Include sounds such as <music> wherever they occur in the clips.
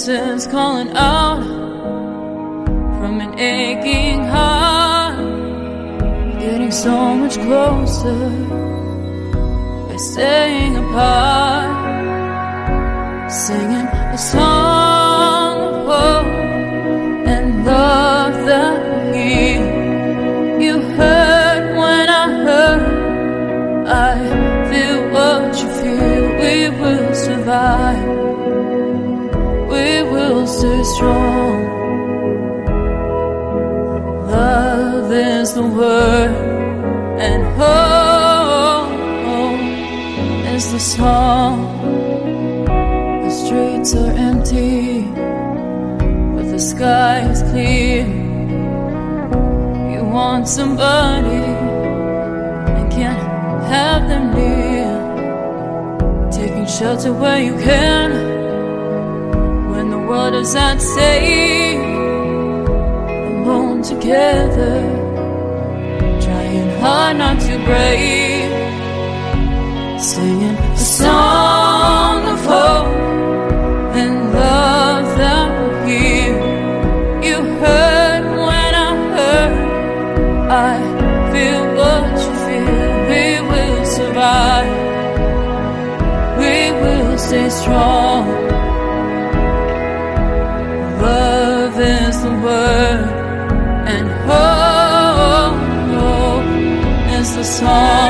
Voices calling out from an aching heart, getting so much closer by staying apart, singing a song strong. Love is the word, and hope is the song. The streets are empty, but the sky is clear. You want somebody and can't have them near. Taking shelter where you can when does that say? Alone together, trying hard not to break. Singing a song Song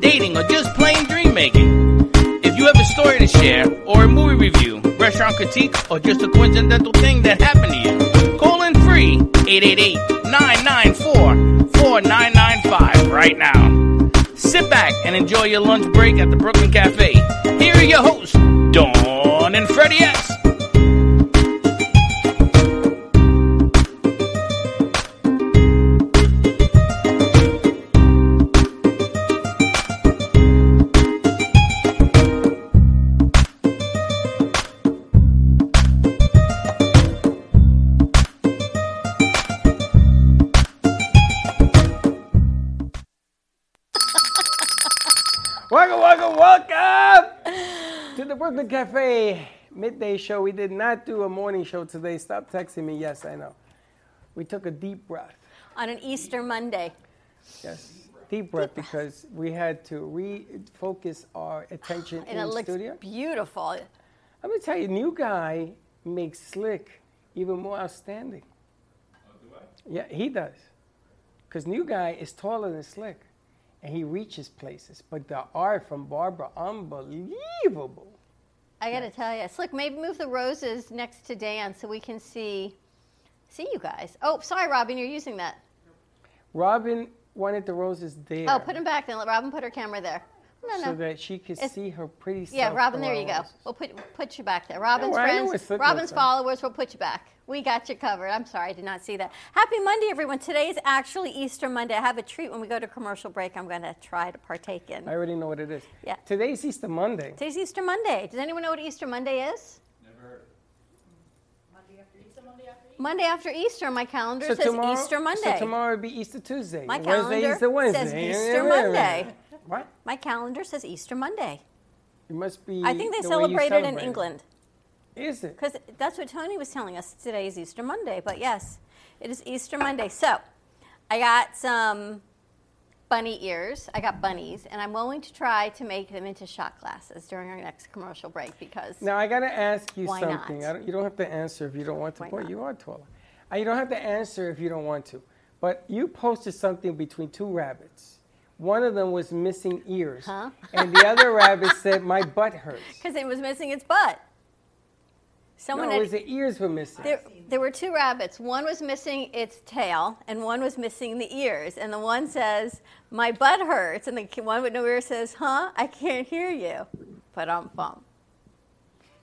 dating, or just plain dream making. If you have a story to share, or a movie review, restaurant critique, or just a coincidental thing that happened to you, call in free 888-994-4995 right now. Sit back and enjoy your lunch break at the Brooklyn Cafe. Here are your hosts, Dawn and Freddie S. Brooklyn Cafe midday show. We did not do a morning show today. Stop texting me. Yes, I know. We took a deep breath. on an Easter Monday. Yes, deep breath because we had to refocus our attention <sighs> And in it the looks studio. beautiful. I'm gonna tell you, new guy makes slick even more outstanding. Oh, do I? yeah, he does. Because new guy is taller than slick, and he reaches places. But the art from Barbara, unbelievable. I gotta tell you, Slick, maybe move the roses next to Dan so we can see see you guys. Oh, sorry, Robin, you're using that. Robin wanted the roses there. Oh, put them back then. Let Robin put her camera there. No, no. So that she could It's- see her pretty self. yeah, Robin, there you go. We'll put put you back there. Robin's well, I know where friends, Robin's followers, we'll put you back. We got you covered. I'm sorry, I did not see that. Happy Monday, everyone. Today is actually Easter Monday. I have a treat when we go to commercial break. I'm going to try to partake in. I already know what it is. Yeah. Today's Easter Monday. Today's Easter Monday. Does anyone know what Easter Monday is? Never. Monday after Easter, Monday after Easter. Monday after Easter. my calendar says Easter Monday. So tomorrow would be Easter Tuesday. My Wednesday, calendar Easter Wednesday. says Easter yeah, yeah, Monday. What? My calendar says Easter Monday. It must be. I think they the celebrate it in England Is it? because that's what Tony was telling us. Today is Easter Monday, but yes, it is Easter Monday. So I got some bunny ears. I got bunnies, and I'm willing to try to make them into shot glasses during our next commercial break because Now I gotta ask you Why something. not? I don't, you don't have to answer if you don't want to. Why Boy, not? you are taller. Uh, You don't have to answer if you don't want to. But you posted something between two rabbits. One of them was missing ears, Huh? <laughs> and the other rabbit said, "My butt hurts." because it was missing its butt. Someone no, it was the ears were missing. There, there were two rabbits. One was missing its tail, and one was missing the ears. And the one says, "My butt hurts," and the one with no ears says, "Huh? I can't hear you." But I'm bum.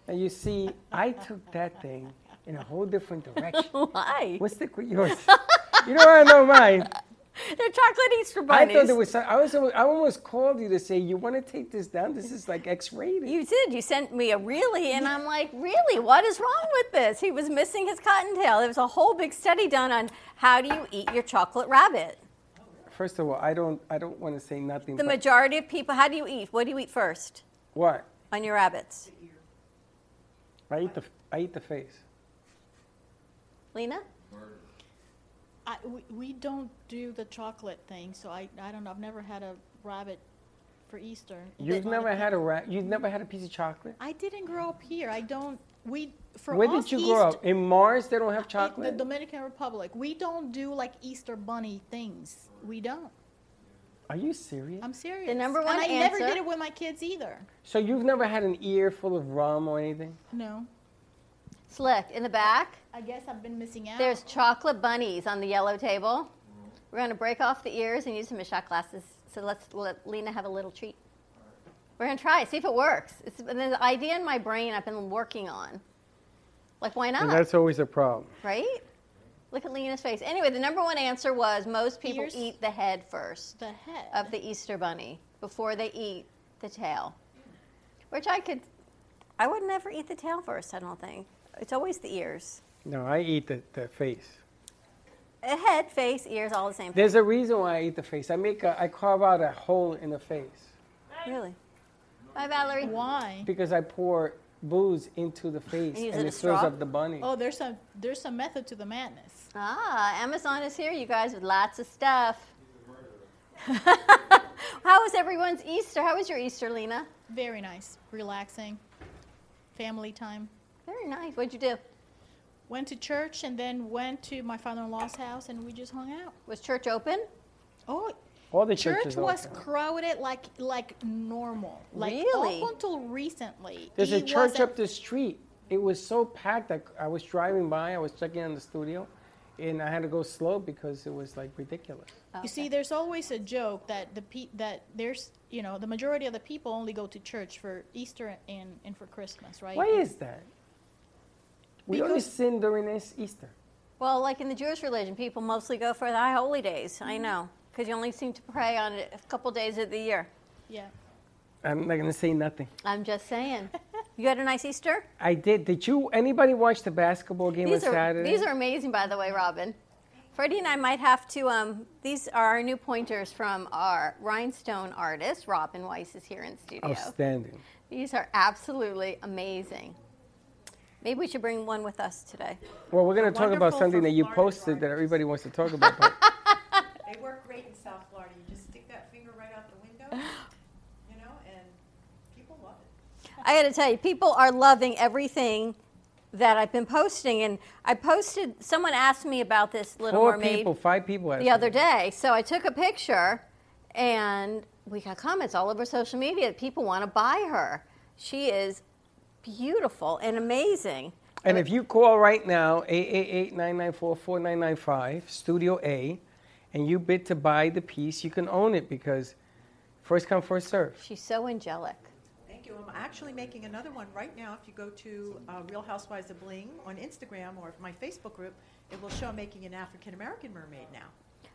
And you see, I took that thing in a whole different direction. <laughs> Why? What's the yours? <laughs> you don't want to know mine. <laughs> They're chocolate Easter bunnies. I thought there was. some- I was. I almost called you to say you want to take this down. This is like X-rated. You did. You sent me a really, and I'm like, really? What is wrong with this? He was missing his cottontail. There was a whole big study done on how do you eat your chocolate rabbit. First of all, I don't. I don't want to say nothing. The majority of people, how do you eat? What do you eat first what? on your rabbits? I eat the. I eat the face. Lena? I, we, we don't do the chocolate thing, so I, I don't know. I've never had a rabbit for Easter. You've That- never had a rat. You've never had a piece of chocolate. I didn't grow up here. I don't. We for Where us, did you grow East- up? In Mars, they don't have in chocolate. The Dominican Republic. We don't do like Easter bunny things. We don't. Are you serious? I'm serious. The number one and I never answer- did it with my kids either. so you've never had an ear full of rum or anything? No. Slick. In the back, I guess I've been missing out. there's chocolate bunnies on the yellow table. We're going to break off the ears and use them as shot glasses. So let's let Lena have a little treat. We're going to try see if it works. It's been an idea in my brain I've been working on. Like, why not? And not? that's always a problem. Right? Look at Lena's face. Anyway, the number one answer was most people Ears? eat the head first the head. of the Easter bunny before they eat the tail. Which I could, I would never eat the tail first, I don't think. It's always the ears. No, I eat the, the face. A head, face, ears, all the same thing. There's a reason why I eat the face. I make a, I carve out a hole in the face Really? Bye, Valerie. Why? because I pour booze into the face And use and it it as fills straw? up the bunny. Oh, there's some there's some method to the madness. Ah, Amazon is here, you guys, with lots of stuff. <laughs> How was everyone's Easter? How was your Easter, Lena? Very nice, relaxing, family time. Very nice. What'd you do? Went to church and then went to my father-in-law's house and we just hung out. Was church open? Oh, All the church was open. crowded like like normal. Like Really? up until recently. There's a church up the street. It was so packed that I was driving by. I was checking in the studio, and I had to go slow because it was like ridiculous. Oh, you see, there's always a joke that the pe- that there's you know the majority of the people only go to church for Easter and, and for Christmas, right? Why is that? We only sin during this Easter. Well, like in the Jewish religion, people mostly go for the high holy days. I know, because you only seem to pray on it a couple days of the year. Yeah. I'm not gonna say nothing. I'm just saying. You had a nice Easter? I did. Did you? Anybody watch the basketball game These on are Saturday? these are amazing, by the way, Robin. Freddie and I might have to. Um, these are our new pointers from our rhinestone artist. Robin Weiss is here in studio. outstanding. These are absolutely amazing. Maybe we should bring one with us today. Well, we're gonna talk about something that you Florida posted that everybody wants to talk about. But <laughs> <laughs> They work great in South Florida. You just stick that finger right out the window, <gasps> you know, and people love it. I got to tell you, people are loving everything that I've been posting. And I posted, someone asked me about this Little Four Mermaid people, five people. the other day. So I took a picture and we got comments all over social media. People want to buy her. She is beautiful and amazing. And if you call right now, 888-994-4995, Studio A, and you bid to buy the piece, you can own it because first come, first serve. She's so angelic. Thank you. I'm actually making another one right now. If you go to uh, Real Housewives of Bling on Instagram or my Facebook group, it will show I'm making an African American mermaid now.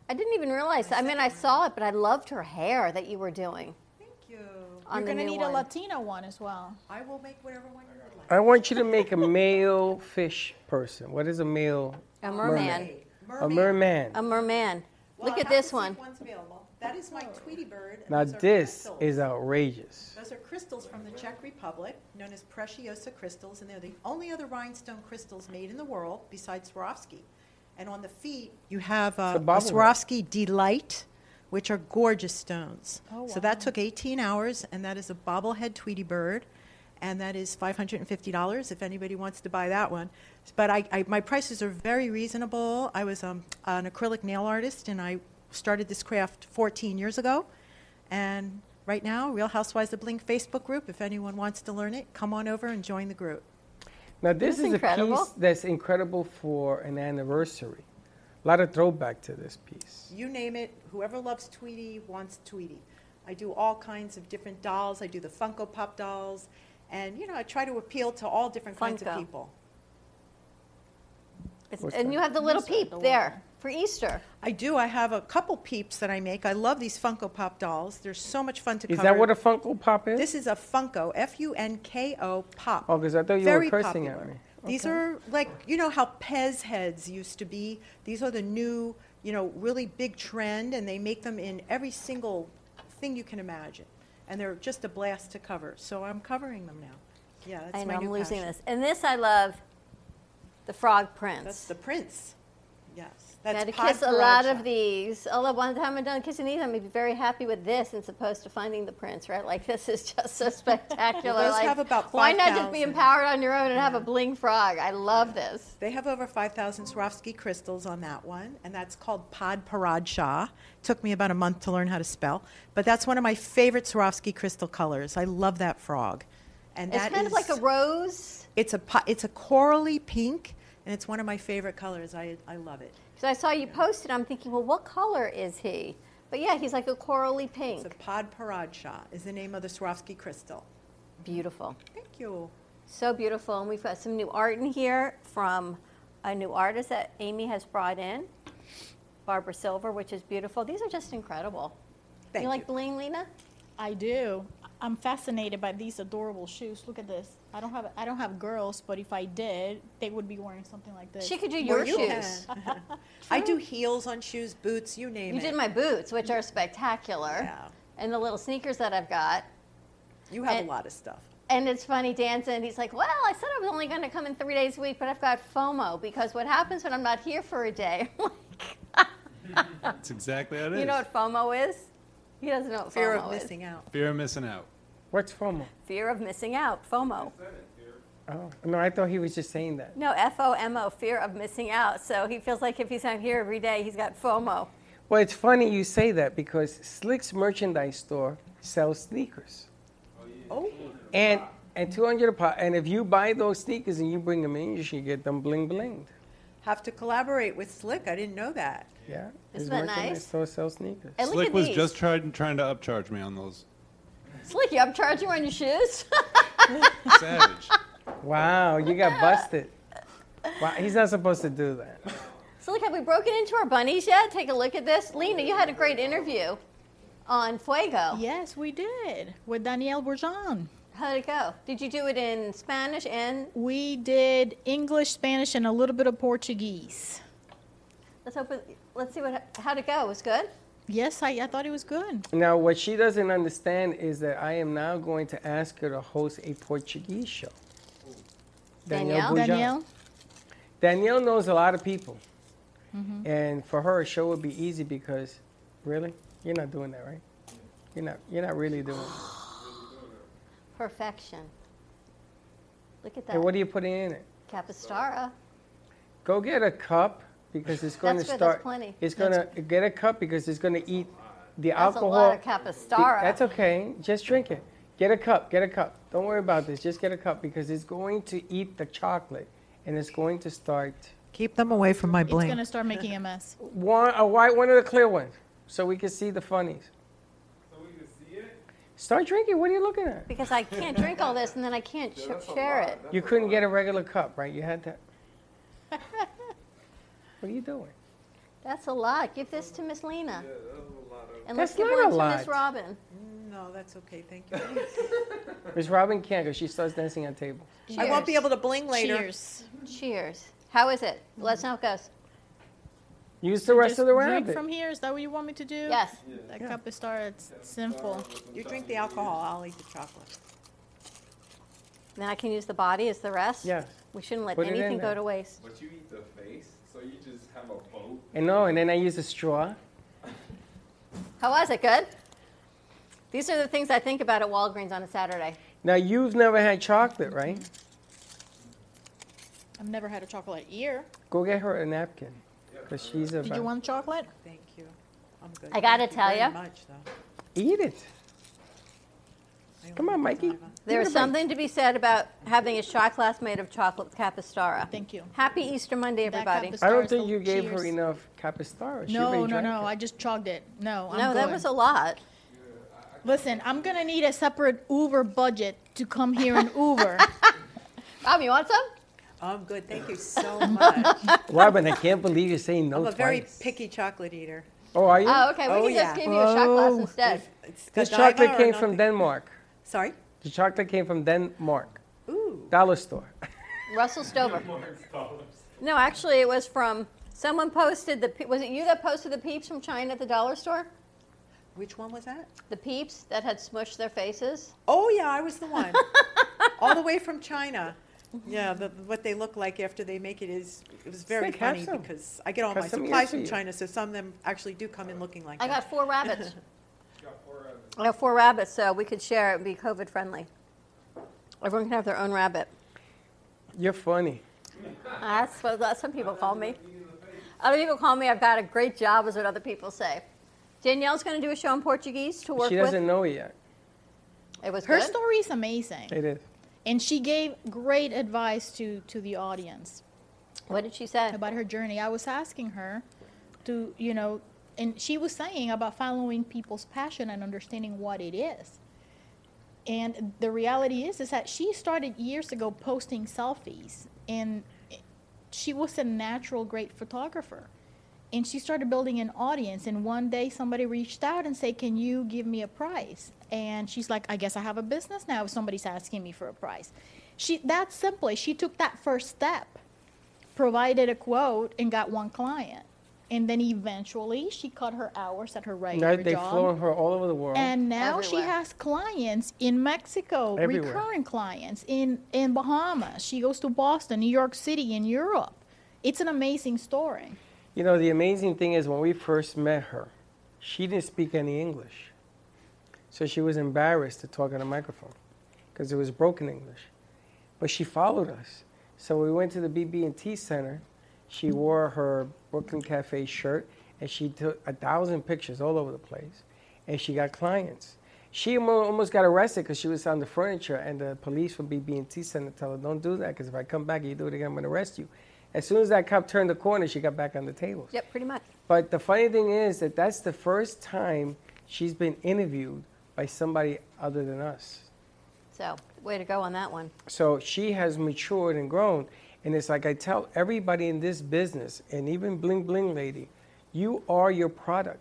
I didn't even realize. I mean, I saw it, but I loved her hair that you were doing Thank you. On You're the gonna new need one. a Latina one as well. I will make whatever one you would like. I want you to make a male fish person. What is a male? A merman. A merman. A merman. Well, Look at have this see one. One's available. That is my Tweety bird. and Now those are this crystals. is outrageous. Those are crystals from the Czech Republic, known as Preciosa crystals, and they're the only other rhinestone crystals made in the world besides Swarovski. And on the feet, you have uh, a a bobblehead. Swarovski Delight, which are gorgeous stones. Oh, So that took 18 hours, and that is a bobblehead Tweety bird, and that is $550 if anybody wants to buy that one. But I, I, my prices are very reasonable. I was um, an acrylic nail artist, and I started this craft 14 years ago. And right now, Real Housewives of Bling Facebook group. If anyone wants to learn it, come on over and join the group. Now this That's is incredible. a piece that's incredible for an anniversary. A lot of throwback to this piece. You name it, whoever loves Tweety wants Tweety. I do all kinds of different dolls. I do the Funko Pop dolls, and you know, I try to appeal to all different kinds of people. It's- What's and that? you have the little These peep adorable. there for Easter. I do. I have a couple peeps that I make. I love these Funko Pop dolls. They're so much fun to Is cover. that what a Funko Pop is? This is a Funko, F-U-N-K-O Pop. Oh, because I thought you Very were cursing popular. at me. These Okay. are like you know how Pez heads used to be. These are the new, you know, really big trend, and they make them in every single thing you can imagine, and they're just a blast to cover. So I'm covering them now. Yeah, that's I my know, I'm losing passion. this. And this I love, the Frog Prince. That's the Prince. Yes, that's Got to kiss a lot of these. Although one time I'm done kissing these, I'm gonna be very happy with this as opposed to finding the prince, right? Like <laughs> this is just so spectacular. Well, those like, have about 5, why not just be empowered on your own and have a bling frog? I love this. They have over 5,000 Swarovski crystals on that one, and that's called Padparadscha. Took me about a month to learn how to spell, but that's one of my favorite Swarovski crystal colors. I love that frog. And It's kind of like a rose. It's a it's a corally pink, and it's one of my favorite colors. I I love it. So I saw you posted. I'm thinking, well, what color is he? But yeah, he's like a corally pink. It's a pink. Pod Parad is the name of the Swarovski crystal. Beautiful. Thank you. So beautiful. And we've got some new art in here from a new artist that Amy has brought in, Barbara Silver, which is beautiful. These are just incredible. Thank you you. like bling, Lena? I do. I'm fascinated by these adorable shoes. Look at this. I don't have I don't have girls, but if I did, they would be wearing something like this. She could do your you shoes. <laughs> I do heels on shoes, boots, you name You it. You did my boots, which are spectacular, Yeah. and the little sneakers that I've got. You have and- a lot of stuff. And it's funny, Danson, he's like, Well, I said I was only going to come in three days a week, but I've got FOMO because what happens when I'm not here for a day? <laughs> That's exactly how it is. you know what FOMO is? He doesn't know what Fear FOMO of is. missing out. Fear of missing out. What's FOMO? Fear of missing out, FOMO. Oh, no, I thought he was just saying that. No, F O M O, fear of missing out. So he feels like if he's not here every day, he's got FOMO. Well, it's funny you say that because Slick's merchandise store sells sneakers. Oh, oh. And and 200 a pop. And if you buy those sneakers and you bring them in, you should get them bling blinged. have to collaborate with Slick. I didn't know that. Yeah. Isn't His that merchandise nice? store sells sneakers. And look Slick was these. just trying trying to upcharge me on those. Slicky, I'm charging on your shoes. <laughs> Savage. Wow, you got busted. Wow, he's not supposed to do that. so look, have we broken into our bunnies yet? Take a look at this. Lena, you had a great interview on Fuego. Yes, we did with Danielle Bourgeon. How did it go? Did you do it in Spanish and We did English, Spanish, and a little bit of Portuguese. let's open let's see what how'd it go? It was good? Yes, I, I thought it was good. Now, what she doesn't understand is that I am now going to ask her to host a Portuguese show. Danielle? Bourgeon. Danielle, Danielle knows a lot of people. Mm-hmm. And for her, a show would be easy because, really? You're not doing that, right? You're not, you're not really doing it. <gasps> Perfection. Look at that. And what are you putting in it? Capistara. Go get a cup because it's <laughs> going That's to good, that's start. plenty. It's going to get a cup because it's going to eat the That's alcohol. a lot of Capistara. That's okay. Just drink it. Get a cup. Get a cup. Don't worry about this. Just get a cup because it's going to eat the chocolate and it's going to start. Keep them away from my It's gonna start making a mess. <laughs> One, a white one or the clear one, so we can see the funnies. So we can see it? Start drinking. What are you looking at? Because I can't drink all this and then I can't sh- share it. You couldn't get a regular cup, right? You had to. <laughs> what are you doing? That's a lot. Give this to Miss Lena. And That's let's give not one a to Miss lot. Robin. No, that's okay. Thank you. <laughs> Miss Robin can't because she starts dancing on tables. I won't be able to bling later. Cheers. Cheers. How is it? Let us know how it goes. Use the rest Just of the drink rabbit. from here. Is that what you want me to do? Yes. That cup Capistara, it's simple. You drink the alcohol. I'll eat the chocolate. Then I can use the body as the rest. Yes. We shouldn't let Put it in anything go there. to waste. But you eat the face, so you just have a boat. And no, and then I use a straw. How was it? Good? These are the things I think about at Walgreens on a Saturday. Now you've never had chocolate, right? I've never had a chocolate ear. Go get her a napkin, because she's a. Did you want chocolate? Thank you. I'm good. I gotta Thank you very ya. Much, though. Eat it. I Come on, Mikey. There's Give it a bite. something to be said about having a shot glass made of chocolate capistara. Thank you. Happy Easter Monday, That everybody. I don't is think the- you gave her cheers. enough capistara. She No, already no, drank no. it. I just chugged it. No, I'm no, that good. was a lot. Listen, I'm gonna need a separate Uber budget to come here and Uber. <laughs> Rob, you want some? I'm good. Thank you so <laughs> much. Robin, I can't believe you're saying no I'm a very twice. picky chocolate eater. Oh, are you? Oh, okay. We Oh, can yeah. just give you a shot glass Oh. instead. It's this Godiva chocolate or came from nothing? Denmark. Sorry. The chocolate came from Denmark. Ooh. Dollar store. <laughs> Russell Stover. <laughs> No, actually, it was from someone posted the. pe- Was it you that posted the peeps from China at the dollar store? Which one was that? The peeps that had smushed their faces. Oh yeah, I was the one. <laughs> All the way from China. Yeah, the, what they look like after they make it is it was very like, have funny some. because I get all Have my some ears supplies for from you. China, so some of them actually do come in looking like that. I that. got four rabbits. I have four rabbits, so we could share it and be COVID friendly. Everyone can have their own rabbit. You're funny. That's what that's some people call me. Other people call me, I've got a great job, is what other people say. Danielle's going to do a show in Portuguese to work She with. doesn't know it yet. It was Her good. story is amazing, It is. and she gave great advice to to the audience What did she say? about her journey. I was asking her to, you know, and she was saying about following people's passion and understanding what it is. And the reality is, is that she started years ago posting selfies, and she was a natural great photographer. And she started building an audience. And one day, somebody reached out and said, "Can you give me a price?" And she's like, "I guess I have a business now. If somebody's asking me for a price." She that simply, she took that first step provided a quote and got one client. And then eventually she cut her hours at her regular Now they've job. flown her all over the world. And now she has clients in Mexico, Everywhere. recurring clients in, in Bahamas. She goes to Boston, New York City, in Europe. It's an amazing story. You know, the amazing thing is when we first met her, she didn't speak any English. So she was embarrassed to talk on a microphone because it was broken English. But she followed us. So we went to the BB&T Center. She wore her Brooklyn Cafe shirt and she took a thousand pictures all over the place. And she got clients. She almost got arrested because she was on the furniture and the police from BB&T Center tell her, don't do that because if I come back and you do it again, I'm going to arrest you. As soon as that cop turned the corner, she got back on the tables. Yep, pretty much. But the funny thing is that that's the first time she's been interviewed by somebody other than us. So, way to go on that one. So she has matured and grown. And it's like I tell everybody in this business, and even Bling Bling Lady, you are your product.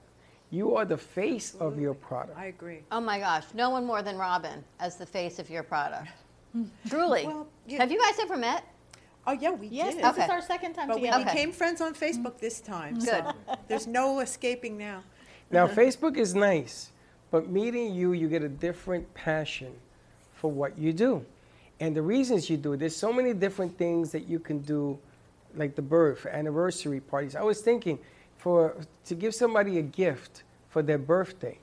You are the face of your product. I agree. Oh my gosh, no one more than Robin as the face of your product. <laughs> Truly. Well, you- Have you guys ever met? Oh yeah, we Yes, did. this Okay. is our second time But we. Okay. became friends on Facebook this time. Good. So <laughs> there's no escaping now. Now, <laughs> Facebook is nice, but meeting you, you get a different passion for what you do. And the reasons you do it, there's so many different things that you can do, like the birth, anniversary parties. I was thinking for to give somebody a gift for their birthday,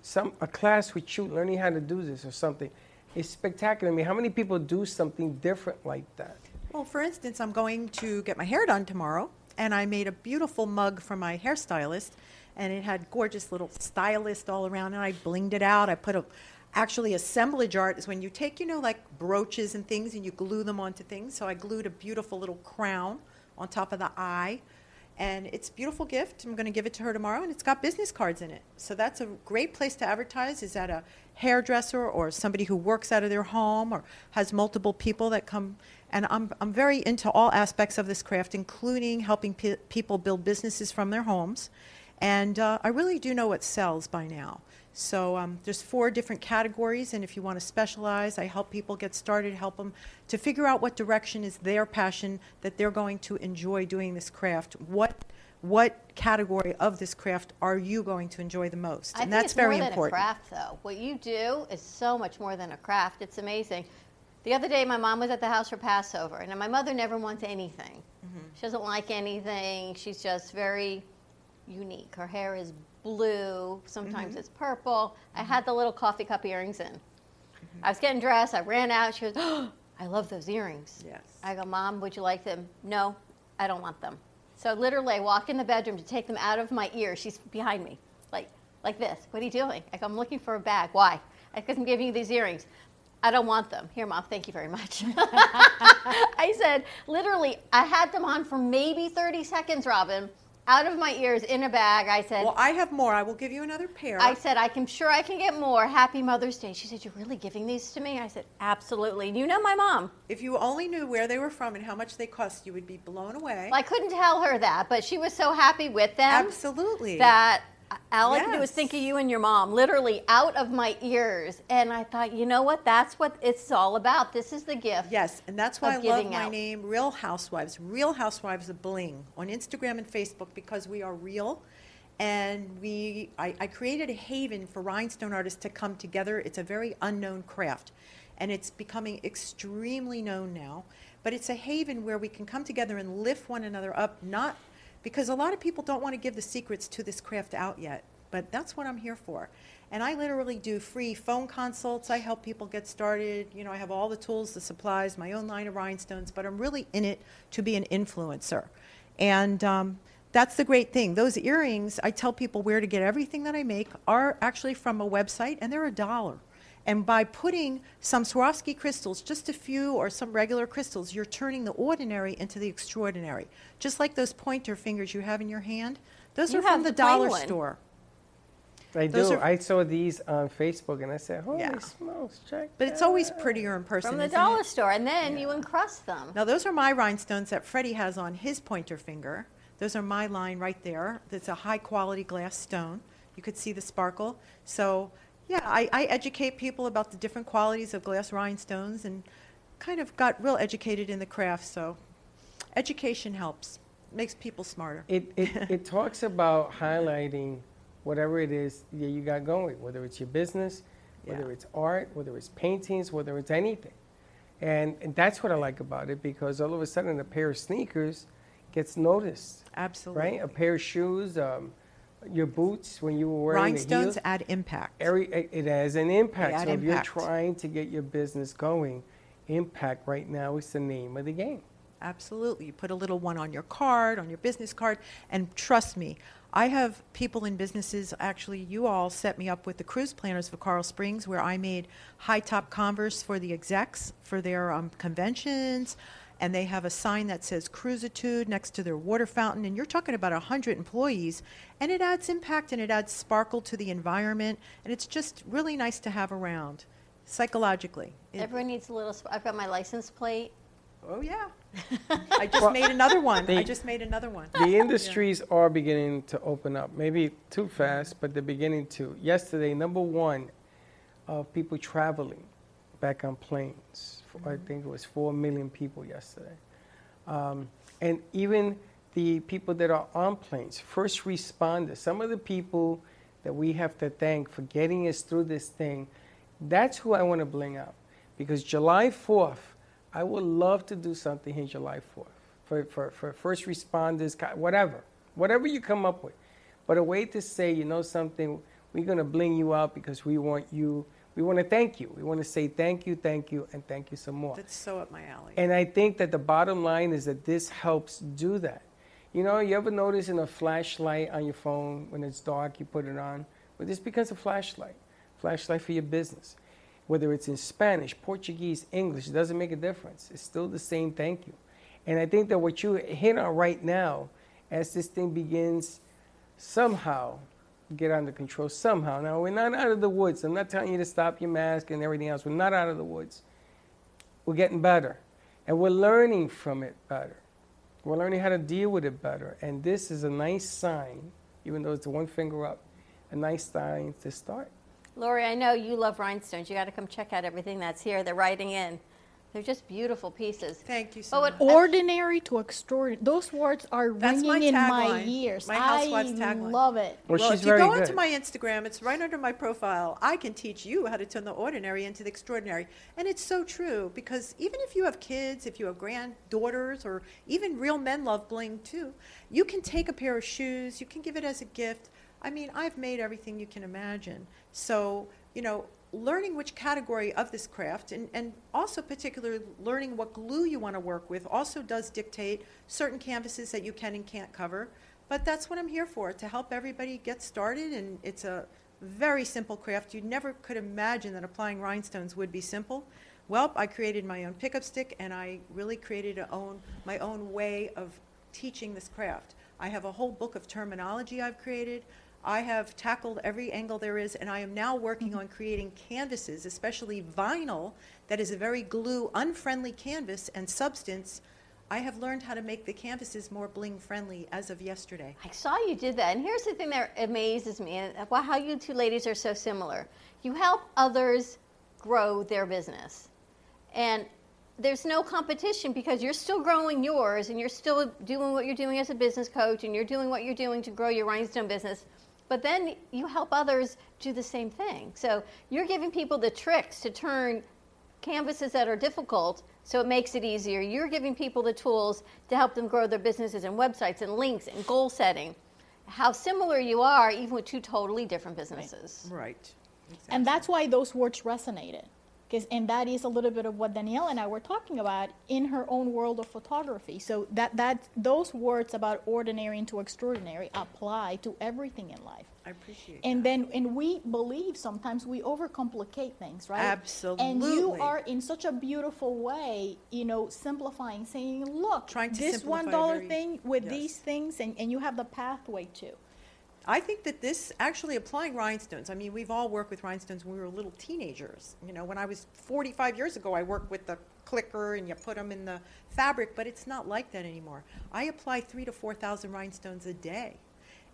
some a class with you learning how to do this or something. is spectacular. I mean, how many people do something different like that? Well, for instance, I'm going to get my hair done tomorrow, and I made a beautiful mug for my hairstylist, and it had gorgeous little stylist all around, and I blinged it out. I put a actually assemblage art is when you take, you know, like brooches and things and you glue them onto things. So I glued a beautiful little crown on top of the eye. And it's a beautiful gift. I'm going to give it to her tomorrow, and it's got business cards in it. So that's a great place to advertise. Is at a hairdresser or somebody who works out of their home or has multiple people that come. And I'm, I'm very into all aspects of this craft, including helping pe- people build businesses from their homes. And uh, I really do know what sells by now. So um, there's four different categories, and if you want to specialize, I help people get started, help them to figure out what direction is their passion that they're going to enjoy doing this craft. What what category of this craft are you going to enjoy the most? I and that's it's very more than important. a craft, though. What you do is so much more than a craft. It's amazing. The other day, my mom was at the house for Passover, and my mother never wants anything. Mm-hmm. She doesn't like anything. She's just very unique. Her hair is blue. Sometimes Mm-hmm. it's purple. I had the little coffee cup earrings in. I was getting dressed. I ran out. She goes, oh, <gasps> "I love those earrings." Yes. I go, "Mom, would you like them?" No, I don't want them. So literally, I walk in the bedroom to take them out of my ear. She's behind me, like like this. What are you doing? I go, "I'm looking for a bag." Why? Because I'm giving you these earrings. I don't want them. Here, mom. Thank you very much. <laughs> I said, literally, I had them on for maybe 30 seconds, Robin, out of my ears in a bag. I said, Well, I have more. I will give you another pair. I said, I'm sure I can get more. Happy Mother's Day. She said, You're really giving these to me? I said, Absolutely. You know my mom. if you only knew where they were from and how much they cost, you would be blown away. Well, I couldn't tell her that, but she was so happy with them Absolutely. that all I could do was Yes. think of you and your mom, literally out of my ears. And I thought, you know what? That's what it's all about. This is the gift. Yes, and that's why I love my out. name, Real Housewives. Real Housewives of Bling on Instagram and Facebook because we are real. And we, I, I created a haven for rhinestone artists to come together. It's a very unknown craft, and it's becoming extremely known now. But it's a haven where we can come together and lift one another up, not because a lot of people don't want to give the secrets to this craft out yet. But that's what I'm here for. And I literally do free phone consults. I help people get started. You know, I have all the tools, the supplies, my own line of rhinestones, but I'm really in it to be an influencer. And um, that's the great thing. Those earrings, I tell people where to get everything that I make, are actually from a website, and they're a dollar. And by putting some Swarovski crystals, just a few or some regular crystals, you're turning the ordinary into the extraordinary. Just like those pointer fingers you have in your hand, those You are from the the dollar one. store. I Those do. are- I saw these on Facebook and I said, holy Yeah. smokes, check. But it's always prettier in person. From the dollar it? store. And then you encrust them. Now, those are my rhinestones that Freddie has on his pointer finger. Those are my line right there. That's a high quality glass stone. You could see the sparkle. So, yeah, I, I educate people about the different qualities of glass rhinestones and kind of got real educated in the craft. So, education helps, makes people smarter. It, it, <laughs> it talks about highlighting whatever it is that you got going, whether it's your business, whether Yeah. it's art, whether it's paintings, whether it's anything. And, and that's what I like about it because all of a sudden a pair of sneakers gets noticed, Absolutely. right? A pair of shoes, um, your boots when you were wearing the Rhinestones heels. add impact. Every, it has an impact. so if you're trying to get your business going, impact right now is the name of the game. Absolutely. You put a little one on your card, on your business card, and trust me, I have people in businesses, actually, you all set me up with the cruise planners for Coral Springs, where I made high top Converse for the execs for their um, conventions. And they have a sign that says Cruisitude next to their water fountain. And you're talking about 100 employees. And it adds impact and it adds sparkle to the environment. And it's just really nice to have around psychologically. It- Everyone needs a little. Sp- I've got my license plate. Oh yeah. <laughs> I just made another one. I just made another one. the industries are beginning to open up. Maybe too fast, but they're beginning to. Yesterday, number one of people traveling back on planes. I think it was four million people yesterday. Um, and even the people that are on planes, first responders, some of the people that we have to thank for getting us through this thing, that's who I want to bling up. Because July 4th, I would love to do something here July 4th for, for, for first responders, whatever, whatever you come up with. But a way to say, you know something, we're going to bling you out because we want you, we want to thank you. We want to say thank you, thank you, and thank you some more. That's so up my alley. And I think that the bottom line is that this helps do that. You know, you ever notice in a flashlight on your phone when it's dark, you put it on? Well, this becomes a flashlight, flashlight for your business. Whether it's in Spanish, Portuguese, English, it doesn't make a difference. It's still the same thank you. And I think that what you hit on right now, as this thing begins somehow get under control, somehow. Now, we're not out of the woods. I'm not telling you to stop your mask and everything else. We're not out of the woods. We're getting better. And we're learning from it better. We're learning how to deal with it better. And this is a nice sign, even though it's one finger up, a nice sign to start. Lori, I know you love rhinestones. You got to come check out everything that's here. They're writing in. They're just beautiful pieces. Thank you so But much. what- Ordinary to extraordinary. Those words are That's my ringing in my tagline. ears. My housewife's I tagline. love it. Well, well, she's if you very go good. onto my Instagram, it's right under my profile. I can teach you how to turn the ordinary into the extraordinary. And it's so true because even if you have kids, if you have granddaughters, or even real men love bling too, you can take a pair of shoes, you can give it as a gift. I mean, I've made everything you can imagine. So, you know, learning which category of this craft and, and also particularly learning what glue you want to work with also does dictate certain canvases that you can and can't cover. But that's what I'm here for, to help everybody get started. And it's a very simple craft. You never could imagine that applying rhinestones would be simple. Well, I created my own pickup stick and I really created own, my own way of teaching this craft. I have a whole book of terminology I've created. I have tackled every angle there is, and I am now working mm-hmm. on creating canvases, especially vinyl, that is a very glue unfriendly canvas and substance. I have learned how to make the canvases more bling friendly as of yesterday. I saw you did that. And here's the thing that amazes me and how you two ladies are so similar. You help others grow their business. And there's no competition because you're still growing yours and you're still doing what you're doing as a business coach and you're doing what you're doing to grow your rhinestone business. But then you help others do the same thing. So you're giving people the tricks to turn canvases that are difficult so it makes it easier. You're giving people the tools to help them grow their businesses and websites and links and goal setting. How similar you are, even with two totally different businesses. Right. And that's why those words resonated. 'Cause- and that is a little bit of what Danielle and I were talking about in her own world of photography. So that, that those words about ordinary into extraordinary apply to everything in life. I appreciate it. And then, and we believe sometimes we overcomplicate things, right? Absolutely. And you are in such a beautiful way, you know, simplifying, saying, look, Trying to this one dollar thing with yes. these things, and, and you have the pathway to. I think that this actually applying rhinestones. I mean, we've all worked with rhinestones when we were little teenagers. You know, when I was 45 years ago, I worked with the clicker and you put them in the fabric, but it's not like that anymore. I apply three to 4,000 rhinestones a day.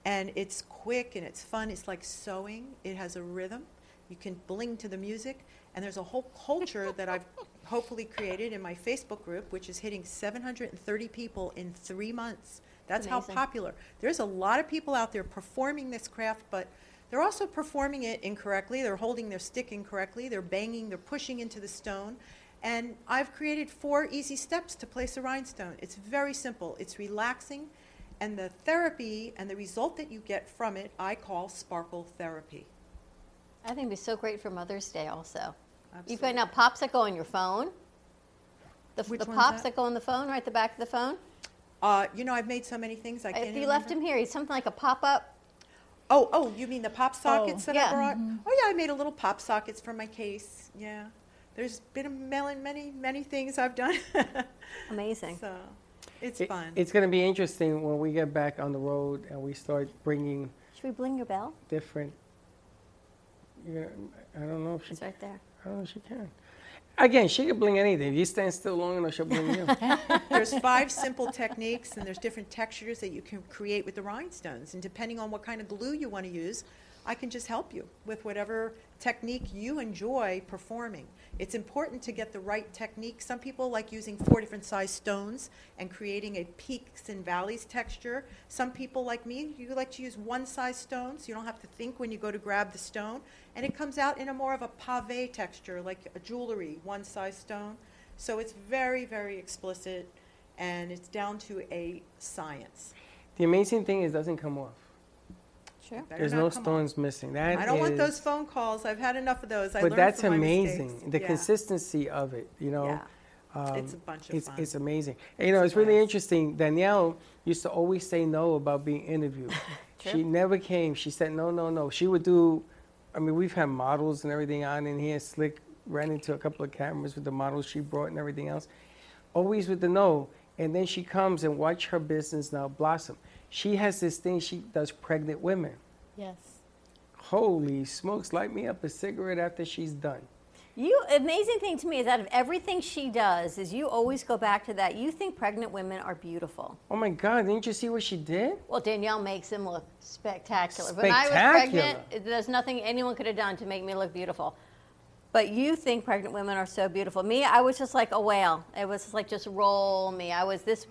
And it's quick and it's fun. It's like sewing, it has a rhythm. You can bling to the music. And there's a whole culture that I've hopefully created in my Facebook group, which is hitting 730 people in three months. That's how amazing. popular. There's a lot of people out there performing this craft, but they're also performing it incorrectly. They're holding their stick incorrectly. They're banging, they're pushing into the stone. And I've created four easy steps to place a rhinestone. It's very simple. It's relaxing, and the therapy and the result that you get from it, I call sparkle therapy. I think it'd be so great for Mother's Day also. You've got now pops that go on your phone. The, Which the one's pops that? that? go on the phone, right at the back of the phone. Uh, you know, I've made so many things I can't if even you left remember. him here, he's something like a pop up. Oh, oh, you mean the pop sockets that yeah. I brought? Oh, yeah, I made a little pop sockets for my case. Yeah. There's been a million, many, many things I've done. <laughs> Amazing. so it's It- fun. It's going to be interesting when we get back on the road and we start bringing Should we bling your bell? different. You know, I don't know if she. It's right there. I don't know if she can. Again, she can bling anything. If you stand still long enough, she'll bling you. <laughs> there's five simple techniques, and there's different textures that you can create with the rhinestones. And depending on what kind of glue you want to use, I can just help you with whatever technique you enjoy performing. It's important to get the right technique. Some people like using four different size stones and creating a peaks and valleys texture. Some people, like me, you like to use one size stones. You don't have to think when you go to grab the stone. And it comes out in a more of a pave texture, like a jewelry, one size stone. So it's very, very explicit, and it's down to a science. the amazing thing is, it doesn't come off. Sure. Better There's not no come on. stones missing. That I don't want is- those phone calls. I've had enough of those. I But that's from my amazing. mistakes. The Yeah. consistency of it, you know. Yeah. Um, It's a bunch of it's, fun. It's amazing. And, you know, It's it's really interesting. Danielle used to always say no about being interviewed. <laughs> She never came. She said no, no, no. She would do. I mean, we've had models and everything on in here. Slick ran into a couple of cameras with the models she brought and everything else. Always with the no. And then she comes and watch her business now blossom. She has this thing she does pregnant women. Yes. Holy smokes! Light me up a cigarette after she's done. You amazing thing to me is out of everything she does is you always go back to that. You think pregnant women are beautiful. Oh my God! Didn't you see what she did? Well, Danielle makes them look spectacular. When I was pregnant, Spectacular. there's nothing anyone could have done to make me look beautiful. But you think pregnant women are so beautiful. Me, I was just like a whale. It was like just roll me. I was this.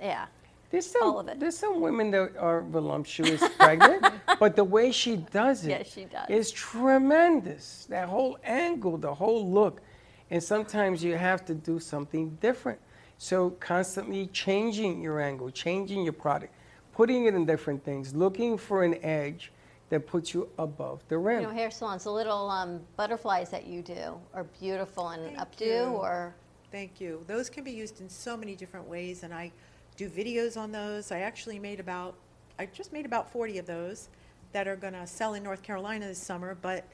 Yeah. There's some, All of it. There's some women that are voluptuous <laughs> pregnant, but the way she does it Yes, she does. is tremendous. That whole angle, the whole look. And sometimes you have to do something different. So constantly changing your angle, changing your product, putting it in different things, looking for an edge that puts you above the rim. You know, hair salons, the little um, butterflies that you do are beautiful and Thank updo you. or Thank you. Those can be used in so many different ways, and I do videos on those. I actually made about, I just made about 40 of those that are going to sell in North Carolina this summer, but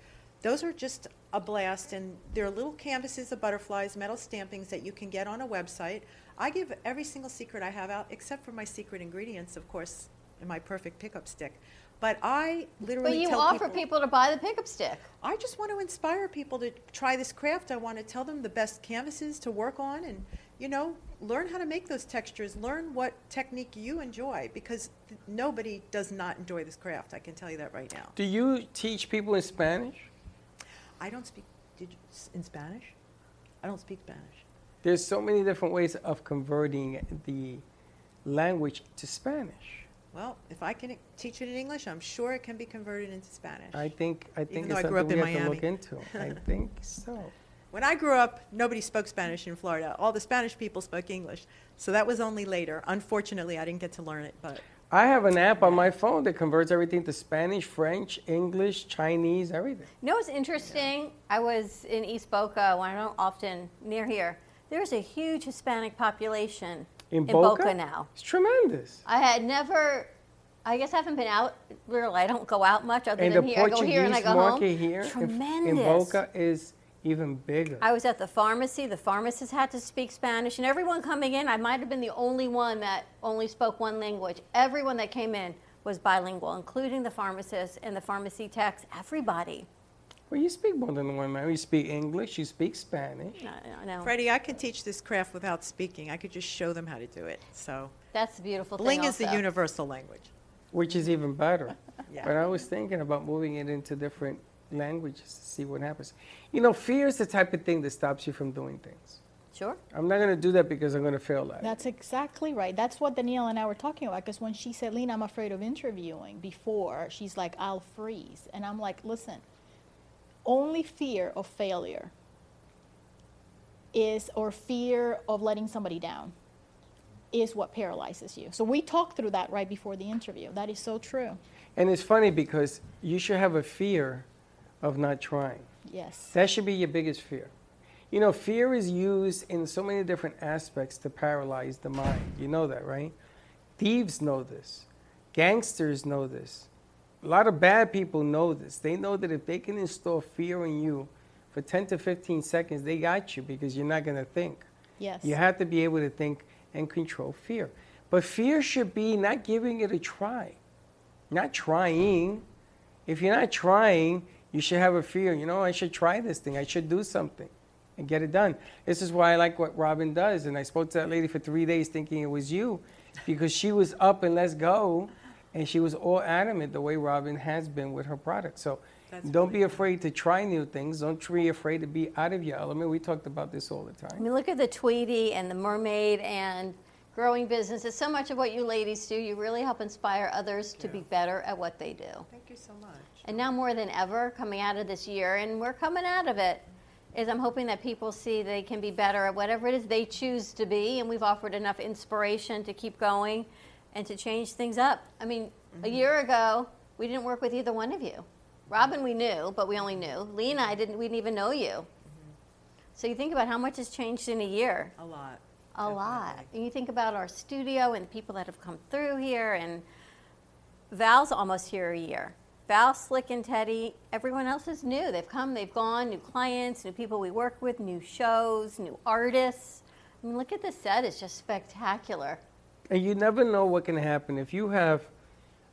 those are just a blast, and they're little canvases of butterflies, metal stampings that you can get on a website. I give every single secret I have out, except for my secret ingredients, of course, and my perfect pickup stick. But I literally But you tell offer people to buy the pickup stick. I just want to inspire people to try this craft. I want to tell them the best canvases to work on and, you know, learn how to make those textures. Learn what technique you enjoy because th- nobody does not enjoy this craft. I can tell you that right now. Do you teach people in Spanish? I don't speak did you, in Spanish. I don't speak Spanish. There's so many different ways of converting the language to Spanish. Well, if I can teach it in English, I'm sure it can be converted into Spanish. I think I think though it's I grew something up we in have to look Miami. into. I think <laughs> so. When I grew up, nobody spoke Spanish in Florida. All the Spanish people spoke English. So that was only later. Unfortunately, I didn't get to learn it, but I have an app on my phone that converts everything to Spanish, French, English, Chinese, everything. You know what's interesting? I was in East Boca, when I don't often near here. There's a huge Hispanic population In Boca? Boca? now. It's tremendous. I had never, I guess I haven't been out, really, I don't go out much other And the than here. I go Portuguese here and I go market home. here in- Tremendous. in Boca is even bigger. I was at the pharmacy. The pharmacist had to speak Spanish, and everyone coming in, I might have been the only one that only spoke one language. Everyone that came in was bilingual, including the pharmacist and the pharmacy techs. Everybody. well, you speak more than one language. You speak English, you speak Spanish. I, I know. Freddie, I can teach this craft without speaking. I could just show them how to do it. So, That's the beautiful Bling thing. is the universal language. which is even better. <laughs> Yeah. But I was thinking about moving it into different languages to see what happens. You know, fear is the type of thing that stops you from doing things. Sure. I'm not going to do that because I'm going to fail at it. That's exactly right. That's what Danielle and I were talking about. Because when she said, Lena, I'm afraid of interviewing before, she's like, I'll freeze. And I'm like, listen, only fear of failure is, or fear of letting somebody down, is what paralyzes you. So we talked through that right before the interview. That is so true. And it's funny because you should have a fear of not trying. Yes. That should be your biggest fear. You know, fear is used in so many different aspects to paralyze the mind. You know that, right? Thieves know this. Gangsters know this. A lot of bad people know this. They know that if they can install fear in you for 10 to 15 seconds, they got you because you're not going to think. Yes. You have to be able to think and control fear. But fear should be not giving it a try, not trying. If you're not trying, you should have a fear. You know, I should try this thing. I should do something and get it done. This is why I like what Robin does. And I spoke to that lady for three days thinking it was you because she was up and let's go. And she was all adamant the way Robin has been with her product. So That's don't really be afraid to try new things. Don't be afraid to be out of your element. We talked about this all the time. I mean, look at the Tweety and the Mermaid and growing businesses. So much of what you ladies do, you really help inspire others to be better at what they do. Thank you so much. And now more than ever, coming out of this year, and we're coming out of it, is I'm hoping that people see they can be better at whatever it is they choose to be, and we've offered enough inspiration to keep going and to change things up. I mean, A mm-hmm. year ago, we didn't work with either one of you. Robin, we knew, but we only knew. Lee and I didn't. We didn't even know you. Mm-hmm. So you think about how much has changed in a year. A lot. A lot. And you think about our studio and people that have come through here, and Val's almost here a year. Val, Slick, and Teddy, everyone else is new. They've come, they've gone, new clients, new people we work with, new shows, new artists. I mean, look at the set, it's just spectacular. And you never know what can happen if you have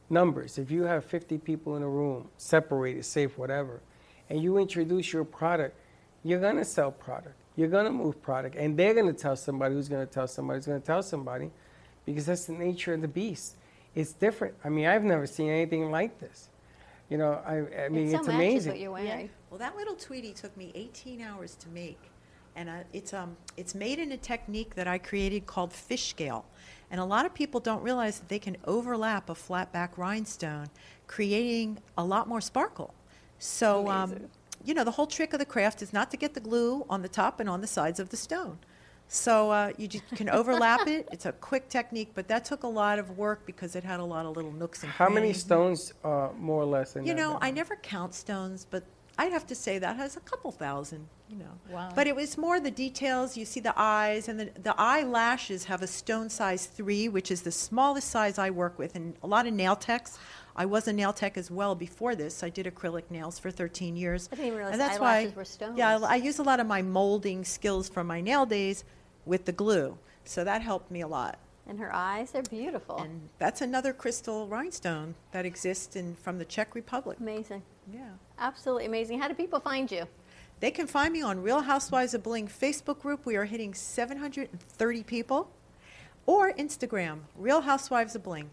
numbers. If you have 50 people in a room, separated, safe, whatever, and you introduce your product, you're gonna sell product. You're gonna move product, and they're gonna tell somebody who's gonna tell somebody who's gonna tell somebody, because that's the nature of the beast. It's different. I mean, I've never seen anything like this. You know, I, I mean, it so it's amazing. what you're wearing. Well, that little Tweety took me 18 hours to make, and uh, it's um it's made in a technique that I created called fish scale, and a lot of people don't realize that they can overlap a flat back rhinestone, creating a lot more sparkle. So um, you know the whole trick of the craft is not to get the glue on the top and on the sides of the stone. So uh, you just can overlap it. It's a quick technique, but that took a lot of work because it had a lot of little nooks and How many stones, uh, more or less? In You know. I never count stones, but I'd have to say that has a couple thousand, you know. Wow. But it was more the details. You see the eyes, and the, the eyelashes have a stone size three, which is the smallest size I work with. And a lot of nail techs, I was a nail tech as well before this. I did acrylic nails for 13 years. I didn't even realize and that's eyelashes why, were stones. Yeah, I, I use a lot of my molding skills from my nail days with the glue. So that helped me a lot. And her eyes, they're beautiful. And that's another crystal rhinestone that exists in, from the Czech Republic. amazing. Yeah. Absolutely amazing. How do people find you? They can find me on Real Housewives of Bling Facebook group. We are hitting 730 people. Or Instagram, Real Housewives of Bling.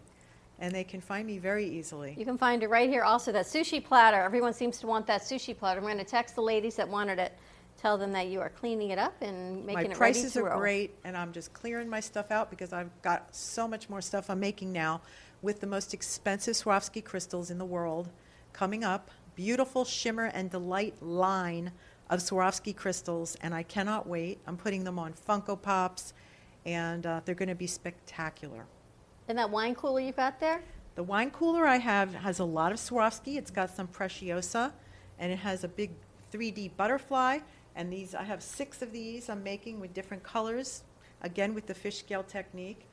And they can find me very easily. You can find it right here. Also, that sushi platter. Everyone seems to want that sushi platter. I'm going to text the ladies that wanted it. Tell them that you are cleaning it up and making my it ready to My prices are great, and I'm just clearing my stuff out because I've got so much more stuff I'm making now with the most expensive Swarovski crystals in the world coming up. Beautiful shimmer and delight line of Swarovski crystals, and I cannot wait. I'm putting them on Funko Pops, and uh, they're going to be spectacular. And that wine cooler you've got there? The wine cooler I have has a lot of Swarovski. It's got some Preciosa, and it has a big 3D butterfly. And these, I have six of these I'm making with different colors, again with the fish scale technique.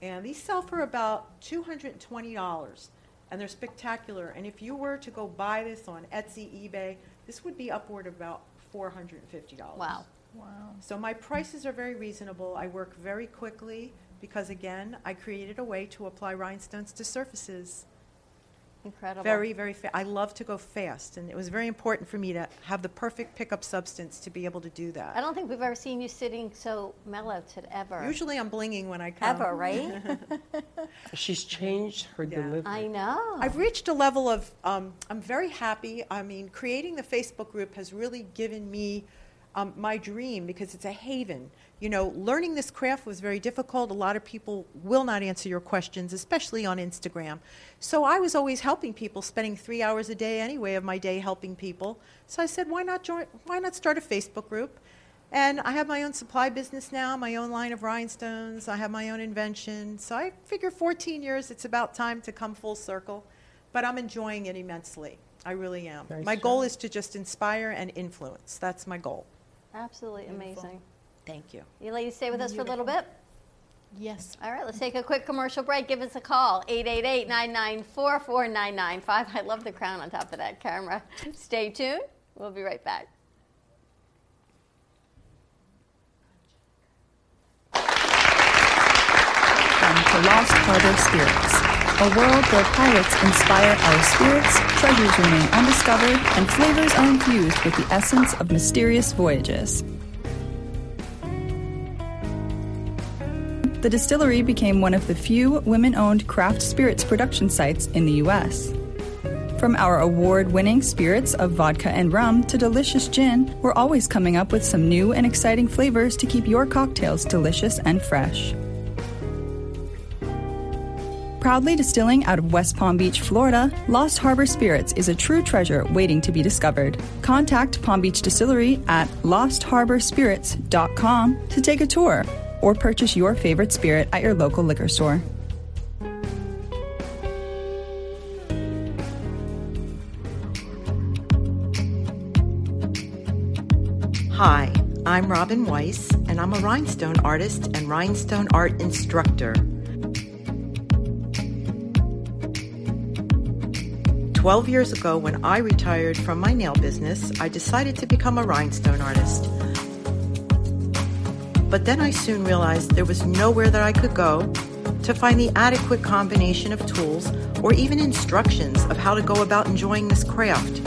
And these sell for about $220, and they're spectacular. And if you were to go buy this on Etsy, eBay, this would be upward of about $450. Wow. Wow. So my prices are very reasonable. I work very quickly because, again, I created a way to apply rhinestones to surfaces. Incredible. Very, very fast. I love to go fast, and it was very important for me to have the perfect pickup substance to be able to do that. I don't think we've ever seen you sitting so mellow to ever. Usually I'm blinging when I come. Ever, right? <laughs> She's changed her Yeah. delivery. I know. I've reached a level of, um, I'm very happy. I mean, creating the Facebook group has really given me um, my dream because it's a haven. You know, learning this craft was very difficult. A lot of people will not answer your questions, especially on Instagram. So I was always helping people, spending three hours a day anyway of my day helping people. So I said, why not join? Why not start a Facebook group? And I have my own supply business now, my own line of rhinestones. I have my own invention. So I figure 14 years, it's about time to come full circle. But I'm enjoying it immensely. I really am. Nice my goal job. is to just inspire and influence. That's my goal. Absolutely amazing. Thank you. You ladies stay with us for a little bit. Yes. All right, let's take a quick commercial break. Give us a call, 888-994-4995. I love the crown on top of that camera. Stay tuned. We'll be right back. Welcome to Lost Harbor Spirits, a world where pirates inspire our spirits, treasures remain undiscovered, and flavors are infused with the essence of mysterious voyages. The distillery became one of the few women owned craft spirits production sites in the U.S. From our award winning spirits of vodka and rum to delicious gin, we're always coming up with some new and exciting flavors to keep your cocktails delicious and fresh. Proudly distilling out of West Palm Beach, Florida, Lost Harbor Spirits is a true treasure waiting to be discovered. Contact Palm Beach Distillery at lostharborspirits.com to take a tour or purchase your favorite spirit at your local liquor store. Hi, I'm Robin Weiss, and I'm a rhinestone artist and rhinestone art instructor. 12 years ago, when I retired from my nail business, I decided to become a rhinestone artist. But then I soon realized there was nowhere that I could go to find the adequate combination of tools or even instructions of how to go about enjoying this craft.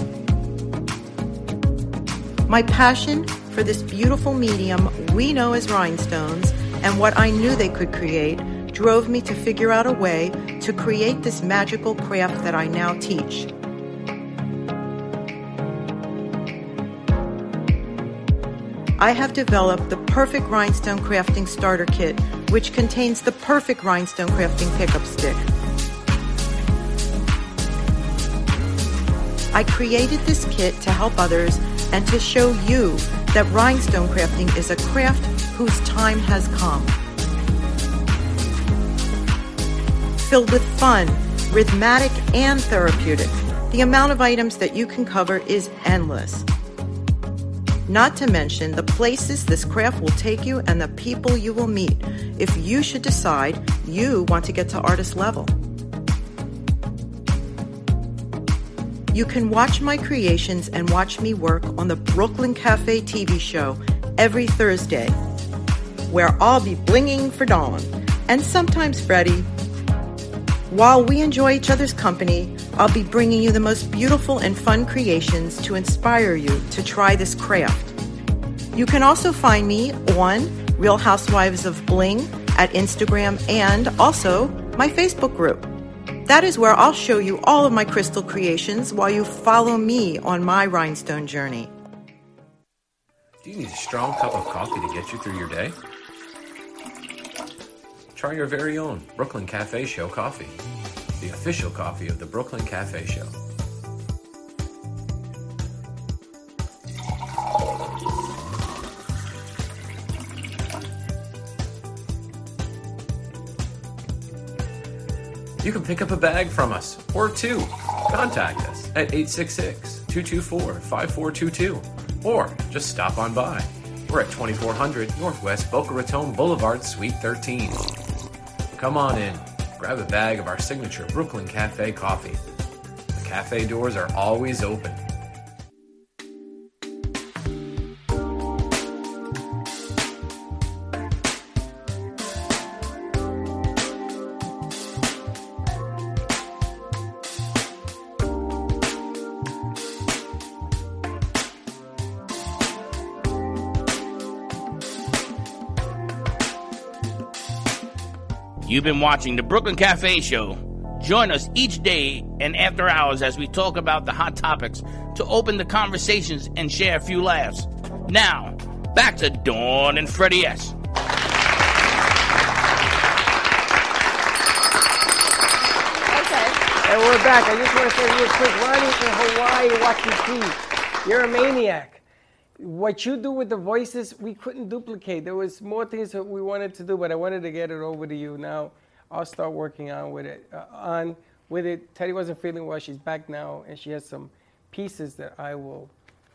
My passion for this beautiful medium we know as rhinestones and what I knew they could create drove me to figure out a way to create this magical craft that I now teach. I have developed the perfect rhinestone crafting starter kit, which contains the perfect rhinestone crafting pickup stick. I created this kit to help others and to show you that rhinestone crafting is a craft whose time has come. Filled with fun, rhythmic, and therapeutic, the amount of items that you can cover is endless. Not to mention the places this craft will take you and the people you will meet if you should decide you want to get to artist level. You can watch my creations and watch me work on the Brooklyn Cafe TV show every Thursday, where I'll be blinging for Dawn and sometimes Freddie. While we enjoy each other's company, I'll be bringing you the most beautiful and fun creations to inspire you to try this craft. You can also find me on Real Housewives of Bling at Instagram and also my Facebook group. That is where I'll show you all of my crystal creations while you follow me on my rhinestone journey. Do you need a strong cup of coffee to get you through your day? Try your very own Brooklyn Cafe Show coffee, the official coffee of the Brooklyn Cafe Show. You can pick up a bag from us or two. Contact us at 866 224 5422 or just stop on by. We're at 2400 Northwest Boca Raton Boulevard, Suite 13. Come on in, grab a bag of our signature Brooklyn Cafe coffee. The cafe doors are always open. You've been watching the Brooklyn Cafe Show. Join us each day and after hours as we talk about the hot topics to open the conversations and share a few laughs. Now, back to Dawn and Freddie S. Okay. And we're back. I just want to say real quick, Ronnie in Hawaii watching TV. You're a maniac. What you do with the voices, we couldn't duplicate. There was more things that we wanted to do, but I wanted to get it over to you. Now I'll start working on with it. Uh, on with it. Teddy wasn't feeling well. She's back now, and she has some pieces that I will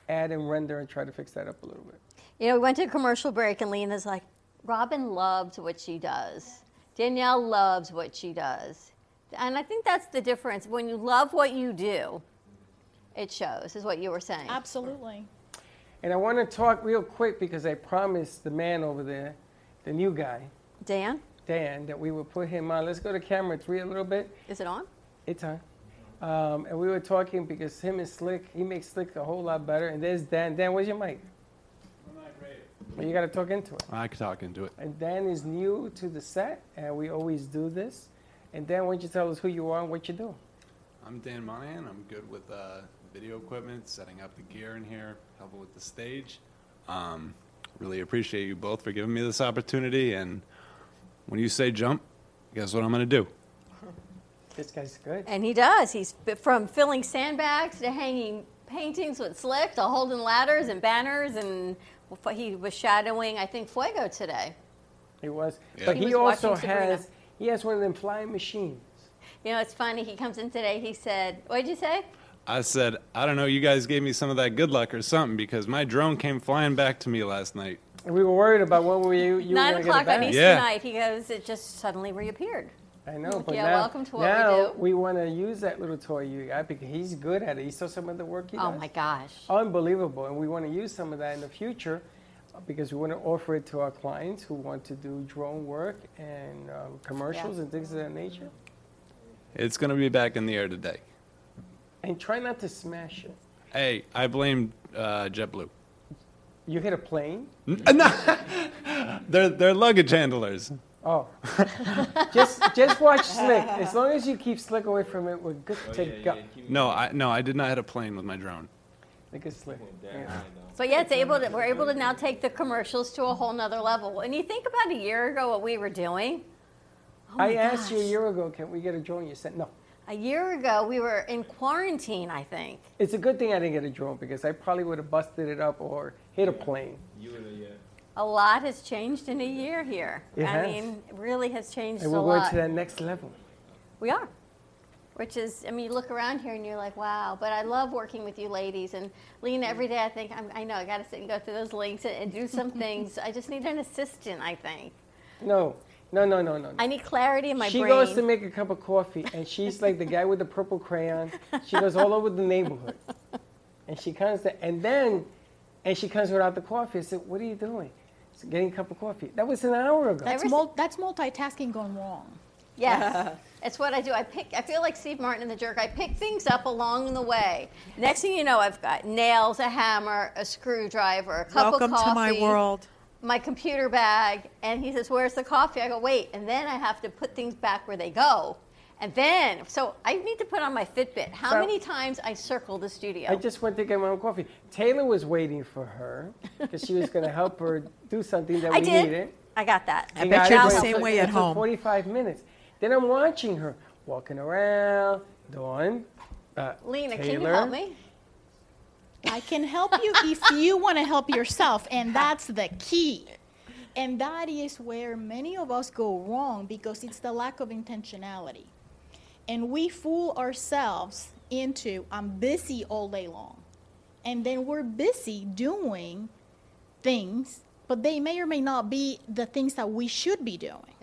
add and render and try to fix that up a little bit. You know, we went to a commercial break, and Lena's like, Robin loves what she does. Danielle loves what she does. And I think that's the difference. When you love what you do, it shows, is what you were saying. Absolutely. And I want to talk real quick because I promised the man over there, the new guy, Dan, Dan, that we would put him on. Let's go to camera three a little bit. is it on? It's on. Um, and we were talking because him and Slick, he makes Slick a whole lot better. And there's Dan. Dan, where's your mic? Well, you got to talk into it. I could talk into it. And Dan is new to the set, and we always do this. And Dan, why don't you tell us who you are and what you do? I'm Dan Monahan. I'm good with uh, video equipment, setting up the gear in here, helping with the stage. Um, really appreciate you both for giving me this opportunity. And when you say jump, guess what I'm going to do? <laughs> This guy's good. And he does. He's from filling sandbags to hanging paintings with slick to holding ladders and banners. And he was shadowing, I think, Fuego today. He was. Yeah. But He he, was also has, he has one of them flying machines. You know, it's funny. He comes in today. He said, "What did you say?" I said, I don't know, you guys gave me some of that good luck or something because my drone came flying back to me last night. And we were worried about what we, you, you Nine were going to o'clock on it. Easter Yeah. night, he goes, it just suddenly reappeared. I know, but yeah, now, welcome to what we now do. we want to use that little toy you got because he's good at it. You saw some of the work he Oh does? my gosh. Unbelievable. And we want to use some of that in the future because we want to offer it to our clients who want to do drone work and um, commercials and things of that nature. It's going to be back in the air today. And try not to smash it. Hey, I blame uh, JetBlue. You hit a plane? <laughs> No, They're, they're luggage handlers. Oh. <laughs> just just watch Slick. As long as you keep Slick away from it, we're good Oh, to yeah, go. yeah, No, I, no, I did not hit a plane with my drone. Look at Slick. down, Yeah. I. So yeah, it's able to, we're able to now take the commercials to a whole nother level. And you think about a year ago what we were doing. Oh my I asked you a year ago, can we get a drone? You said no. A year ago, we were in quarantine, I think. It's a good thing I didn't get a drone because I probably would have busted it up or hit a plane. You would have, yeah. A lot has changed in a year here. It I has. mean, it really has changed And we're going lot. to that next level. We are. Which is, I mean, you look around here and you're like, wow. But I love working with you ladies. And Lena, every day I think, I'm, I know, I got to sit and go through those links and, and do some <laughs> things. I just need an assistant, I think. No, no, no, no, no. no. I need clarity in my she brain. She goes to make a cup of coffee, and she's like the guy with the purple crayon. She goes all over the neighborhood, and she comes to, and then, and she comes without the coffee. I said, "What are you doing?" She's getting a cup of coffee. That was an hour ago. That's, mul- that's multitasking gone wrong. Yes, it's what I do. I pick. I feel like Steve Martin in The Jerk. I pick things up along the way. Next thing you know, I've got nails, a hammer, a screwdriver, a cup Welcome of coffee, Welcome to my world. My computer bag, and he says, "Where's the coffee?" I go, "Wait," and then I have to put things back where they go. And then, so I need to put on my Fitbit. How So- many times I circle the studio? I just went to get my own coffee. Taylor was waiting for her because she was going to help her do something that <laughs> I we did. needed. I got that. I She bet you're the same way at home. 45 minutes. Then I'm watching her walking around, Dawn, uh, Lena, Taylor. can you help me? I can help you if you want to help yourself, and that's the key. And that is where many of us go wrong because it's the lack of intentionality. And we fool ourselves into, I'm busy all day long. And then we're busy doing things, but they may or may not be the things that we should be doing.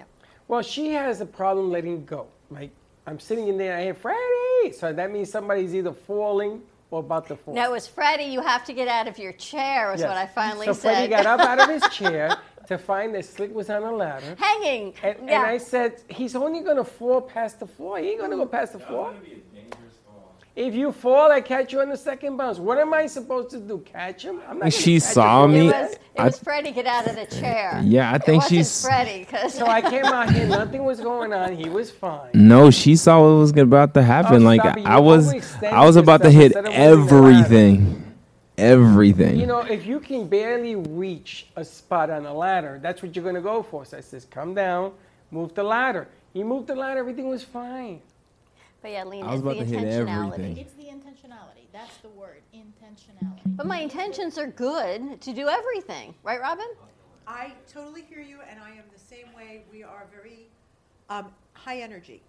Well, she has a problem letting go. Like, I'm sitting in there, I hear Freddie. So that means somebody's either falling or about to fall. No, it was Freddie. You have to get out of your chair. Was Yes. what I finally so said. Freddie got up out of his <laughs> chair to find that Slick was on a ladder. Hanging. And, yeah. and I said, he's only going to fall past the floor. He ain't going to go past the floor. That'd be a dangerous fall. If you fall, I catch you on the second bounce. What am I supposed to do? Catch him? I'm not She catch him. saw It me. was, it I- was Freddie get out of the chair. Yeah, I think it wasn't she's- Freddie because So I came out here, <laughs> nothing was going on. He was fine. No, she saw what was about to happen. Oh, like stop it. You I was, I was about to hit instead of moving the ladder. everything, everything. You know, if you can barely reach a spot on a ladder, that's what you're going to go for. So I says, come down, move the ladder. He moved the ladder, everything was fine. But yeah, Lena, I was it's the about to hit intentionality. everything. It's the intentionality. That's the word, intentionality. But my intentions are good to do everything, right, Robin? I totally hear you, and I am the same way. We are very um, high energy.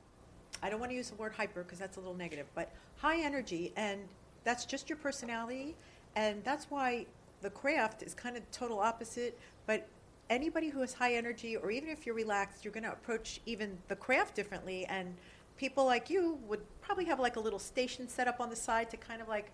I don't want to use the word hyper because that's a little negative, but high energy, and that's just your personality, and that's why the craft is kind of total opposite. But anybody who is high energy, or even if you're relaxed, you're going to approach even the craft differently. And people like you would probably have like a little station set up on the side to kind of like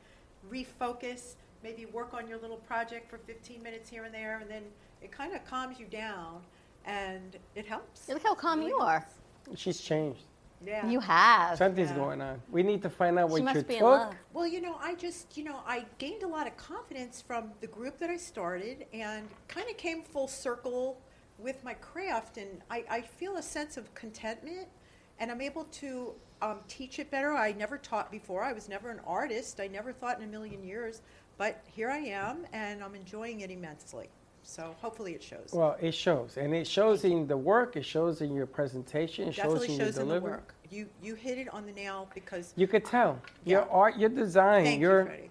refocus, maybe work on your little project for 15 minutes here and there, and then it kind of calms you down and it helps. Look how calm Really you are. helps. She's changed. Yeah. You have. Something's Yeah. going on. We need to find out She what must you be in took. love. Well, you know, I just, you know, I gained a lot of confidence from the group that I started and kind of came full circle with my craft. And I, I feel a sense of contentment and I'm able to um, teach it better. I never taught before. I was never an artist. I never thought in a million years. But here I am and I'm enjoying it immensely. So hopefully it shows. Well, it shows. And it shows in the work, it shows in your presentation, it shows Definitely in your shows in the delivery. work. You, you hit it on the nail because You could tell. Your art, your design, thank your you, Freddie.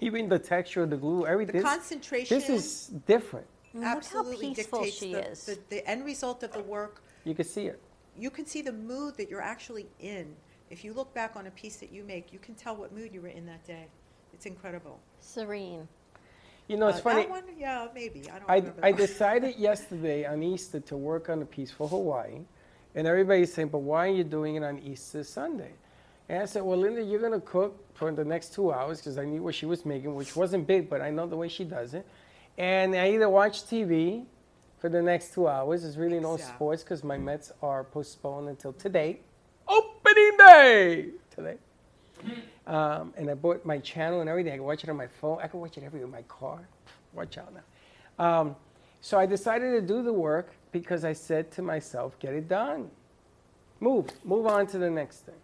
even the texture of the glue, everything. The concentration. This is different. Look how absolutely peaceful dictates she the, is. The, the end result of the work. You can see it. You can see the mood that you're actually in if you look back on a piece that you make, you can tell what mood you were in that day. It's incredible. Serene. You know, it's Uh, funny. That one, yeah, maybe. I don't I. I decided <laughs> yesterday on Easter to work on a piece for Hawaii, and everybody's saying, "But why are you doing it on Easter Sunday?" And I said, "Well, Linda, you're gonna cook for the next two hours because I knew what she was making, which wasn't big, but I know the way she does it. And I either watch TV for the next two hours. There's really no Exactly. sports because my Mets are postponed until today, opening day today. Um, and I bought my channel and everything. I can watch it on my phone. I can watch it everywhere in my car. Watch out now. Um, so I decided to do the work because I said to myself, get it done. Move. Move on to the next thing.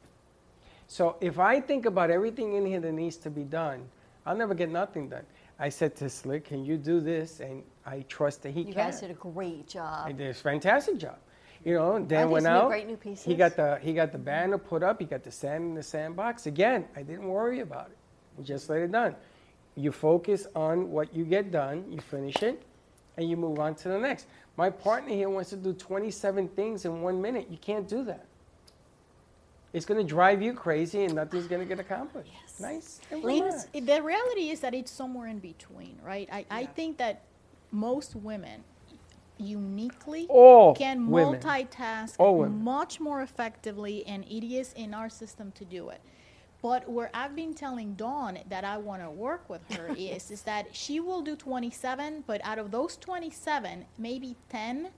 So if I think about everything in here that needs to be done, I'll never get nothing done. I said to Slick, can you do this? And I trust that he You can. You guys did a great job. I did a fantastic job. You know, Dan went out. great new He got the he got the banner put up. He got the sand in the sandbox. Again, I didn't worry about it. We just let it done. You focus on what you get done. You finish it, and you move on to the next. My partner here wants to do 27 things in one minute. You can't do that. It's going to drive you crazy, and nothing's going to get accomplished. Nice. and Lena's- relax. The reality is that it's somewhere in between, right? I, I think that most women uniquely All can women. multitask women. much more effectively, and it is in our system to do it. But where I've been telling Dawn that I want to work with her <laughs> is, is that she will do 27, but out of those 27, maybe 10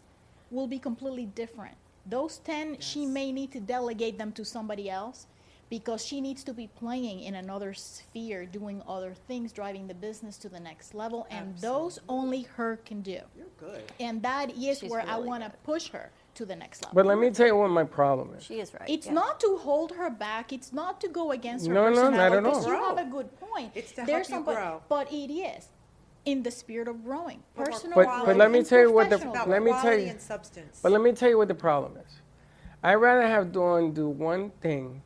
will be completely different. Those 10, she may need to delegate them to somebody else because she needs to be playing in another sphere, doing other things, driving the business to the next level, and those only her can do. You're good. And that is She's where I want to push her to the next level. But let me tell you what my problem is. She is right. It's yeah. not to hold her back. It's not to go against her No, no, not personality. at all. You have a good point. It's to help There's you somebody- grow. But it is in the spirit of growing, But personal. But- quality but let me and tell you what the- let me tell you- But let me tell you what the problem is. I'd rather have Dawn do one thing,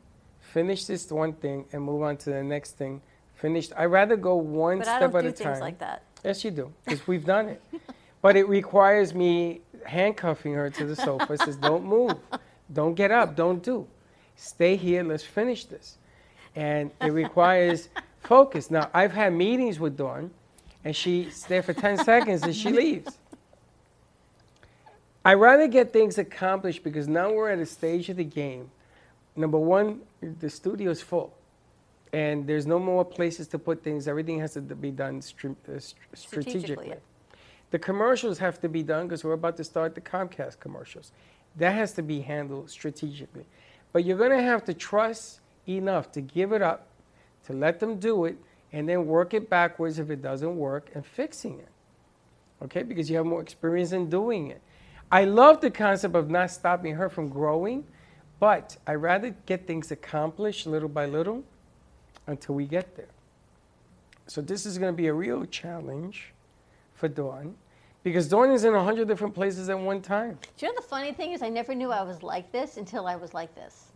finish this one thing, and move on to the next thing. Finished. I'd rather go one But I step at do a things time. like that. Yes, you do, because we've done it. <laughs> but it requires me handcuffing her to the sofa. Says, "Don't move, don't get up, don't do. Stay here. Let's finish this." And it requires <laughs> focus. Now, I've had meetings with Dawn, and she's there for ten seconds and she <laughs> leaves. I rather get things accomplished because now we're at a stage of the game. Number one, the studio is full, and there's no more places to put things. Everything has to be done uh, str- strategically. Strategically. The commercials have to be done because we're about to start the Comcast commercials. That has to be handled strategically. But you're going to have to trust enough to give it up, to let them do it, and then work it backwards if it doesn't work and fixing it okay? Because you have more experience in doing it. I love the concept of not stopping her from growing, but I rather get things accomplished little by little until we get there. So this is going to be a real challenge for Dawn because Dawn is in a hundred different places at one time. Do you know the funny thing is, I never knew I was like this until I was like this.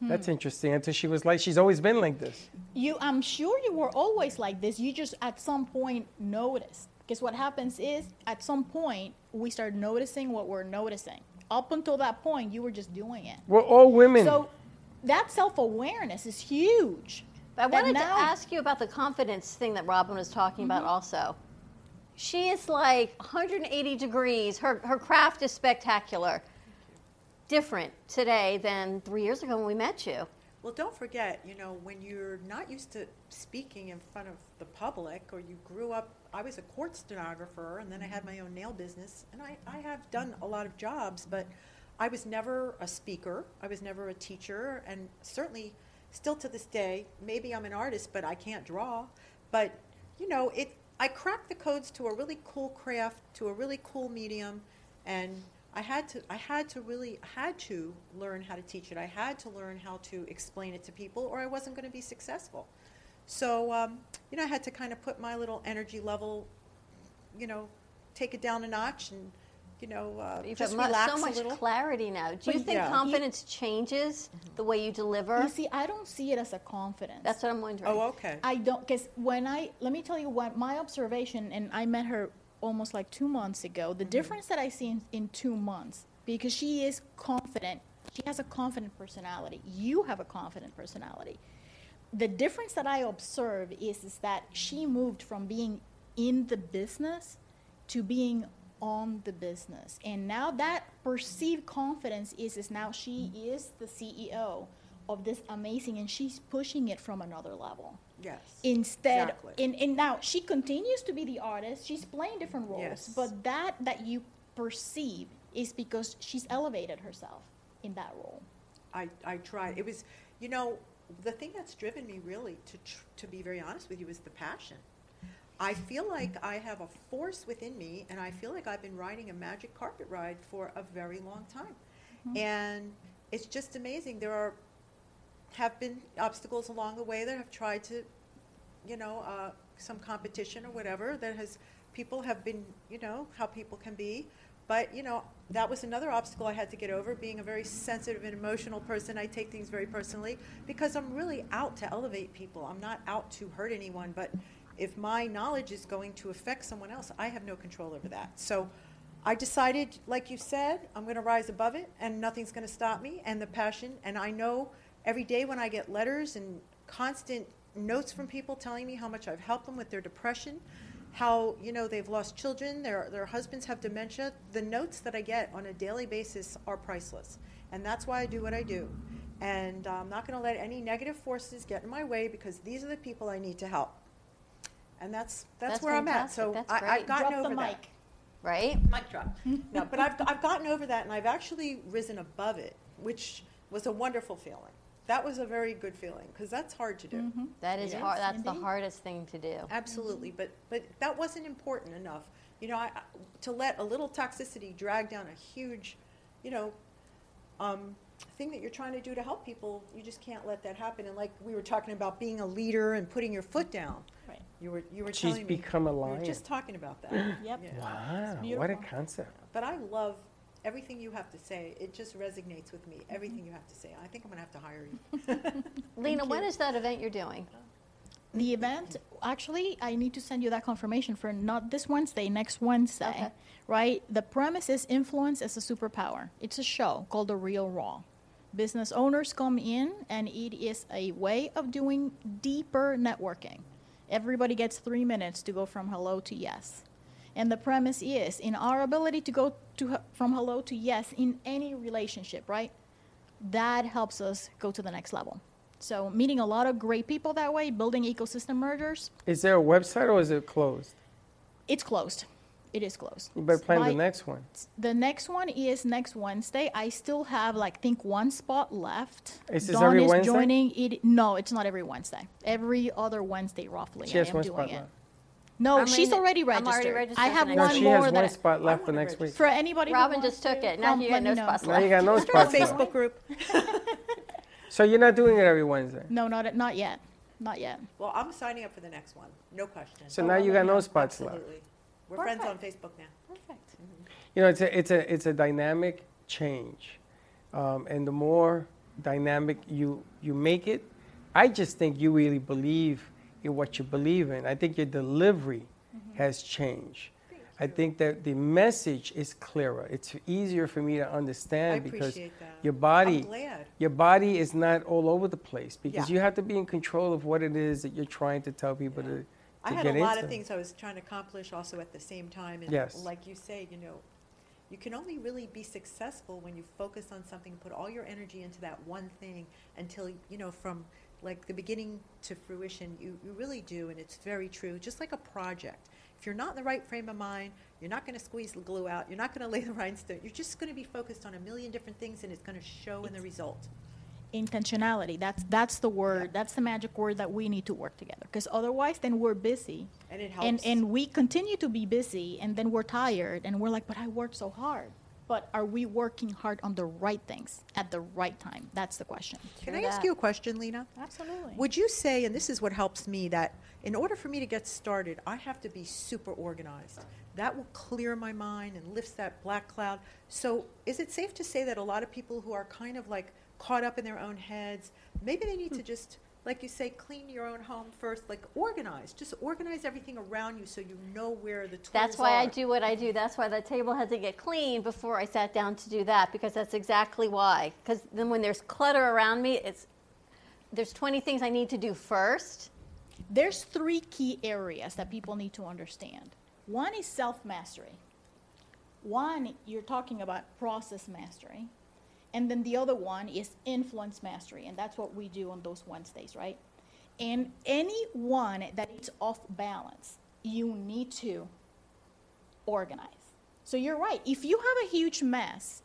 That's interesting. Until she was like, she's always been like this. You, I'm sure you were always like this. You just at some point noticed. Because what happens is, at some point, we start noticing what we're noticing. Up until that point, you were just doing it. We're all women. So that self awareness is huge. But I That wanted to ask you about the confidence thing that Robin was talking about Mm-hmm. also. She is like 180 degrees. Her, her craft is spectacular. Different today than three years ago when we met you. Well, don't forget, you know, when you're not used to speaking in front of the public, or you grew up, I was a court stenographer, and then I had my own nail business, and I, I have done a lot of jobs, but I was never a speaker, I was never a teacher, and certainly still to this day, maybe I'm an artist, but I can't draw. But, you know, it, I cracked the codes to a really cool craft, to a really cool medium, and I had to I had to really had to learn how to teach it. I had to learn how to explain it to people, or I wasn't going to be successful. So um, you know, I had to kind of put my little energy level, you know, take it down a notch, and you know, uh, You've just got relax so a much little. clarity now. Do you But think yeah. confidence changes the way you deliver? You see, I don't see it as a confidence. That's what I'm wondering. oh, okay. I don't, because when I, let me tell you what my observation, and I met her almost like two months ago, the difference that I see in, in two months, because she is confident She has a confident personality. You have a confident personality. The difference that I observe is, is that she moved from being in the business to being on the business. And now that perceived confidence is, is now she mm. is the CEO of this amazing, and she's pushing it from another level. Yes. Instead, Exactly. and, and now she continues to be the artist. She's playing different roles, Yes. but that that you perceive is because she's elevated herself in that role. I, I tried. It was, you know, the thing that's driven me really, to, tr- to be very honest with you, is the passion. I feel like I have a force within me, and I feel like I've been riding a magic carpet ride for a very long time. And it's just amazing. There are, have been obstacles along the way that have tried to, you know, uh, some competition or whatever that has, people have been, you know, how people can be. But, you know, that was another obstacle I had to get over. Being a very sensitive and emotional person, I take things very personally because I'm really out to elevate people. I'm not out to hurt anyone. But if my knowledge is going to affect someone else, I have no control over that. So I decided, like you said, I'm going to rise above it and nothing's going to stop me and the passion. And I know every day when I get letters and constant notes from people telling me how much I've helped them with their depression, how you know they've lost children, their their husbands have dementia. The notes that I get on a daily basis are priceless, and that's why I do what I do. And I'm not going to let any negative forces get in my way because these are the people I need to help. And that's that's, That's where I'm at. So That's I I've gotten Drop the over that. mic. Right? Mic drop. no, but I've, I've gotten over that and I've actually risen above it, which was a wonderful feeling. That was a very good feeling because that's hard to do. That is Yes, hard. That's the hardest thing to do. Absolutely, but but that wasn't important enough. You know, I, I- to let a little toxicity drag down a huge, you know, um, thing that you're trying to do to help people. You just can't let that happen. And like we were talking about being a leader and putting your foot down. Right. You were you were She's telling me. become a We were lion. just talking about that. Yep. Yeah. Wow, what a concept. But I love everything you have to say. It just resonates with me. Mm-hmm. Everything you have to say. I think I'm gonna have to hire you. <laughs> Lena, when is that event you're doing? The event, actually, I need to send you that confirmation for not this Wednesday, next Wednesday, Okay. right? The premise is influence as a superpower. It's a show called The Real Raw. Business owners come in, and it is a way of doing deeper networking. Everybody gets three minutes to go from hello to yes. And the premise is in our ability to go to, from hello to yes in any relationship, right? that helps us go to the next level. So meeting a lot of great people that way, building ecosystem mergers, Is there a website or is it closed? it's closed. It is closed. You better plan the next one. The next one is next Wednesday. I still have like think one spot left. Is this Dawn every is Wednesday? joining it. No, it's not every Wednesday. Every other Wednesday, roughly. She I am doing it. left. No, I'm she's in- already I'm registered. already registered I for have next No, one she more has that one I- spot left for next week. for anybody. who Robin wants just took to it. Now come, you let got me no know. spots Now you got no Our spots left. Facebook group. <laughs> So you're not doing it every Wednesday. No, not not yet. Not yet. Well, I'm signing up for the next one. No question. So now you got no spots left. Absolutely. We're friends on Facebook now. Perfect. You know, it's a it's a it's a dynamic change, um, and the more dynamic you you make it, I just think you really believe in what you believe in. I think your delivery mm-hmm. has changed. I think that the message is clearer. It's easier for me to understand because that. your body your body is not all over the place because Yeah. you have to be in control of what it is that you're trying to tell people to, to I had a lot into. of things I was trying to accomplish also at the same time. And Yes. like you say, you know, you can only really be successful when you focus on something, and put all your energy into that one thing until, you know, from like the beginning to fruition, you, you really do. And it's very true. Just like a project. If you're not in the right frame of mind, you're not going to squeeze the glue out. You're not going <laughs> to lay the rhinestone. You're just going to be focused on a million different things and it's going to show in the result. intentionality that's that's the word that's the magic word that we need to work together because otherwise then we're busy And it and and we continue to be busy and then we're tired and we're like but i worked so hard but are we working hard on the right things at the right time that's the question Can True I ask you a question, Lena? absolutely Would you say, and this is what helps me, that in order for me to get started, I have to be super organized? That will clear my mind and lifts that black cloud. So, is it safe to say that a lot of people who are kind of like caught up in their own heads, maybe they need to just like you say, clean your own home first. Like organize, just organize everything around you so you know where the tools are. That's why are. I do what I do. That's why the table had to get clean before I sat down to do that because that's exactly why. Because then when there's clutter around me, it's there's 20 things I need to do first. There's three key areas that people need to understand. One is self mastery. One, you're talking about process mastery. And then the other one is influence mastery. And that's what we do on those Wednesdays, right? And any one that is off balance, you need to organize. So you're right. If you have a huge mess,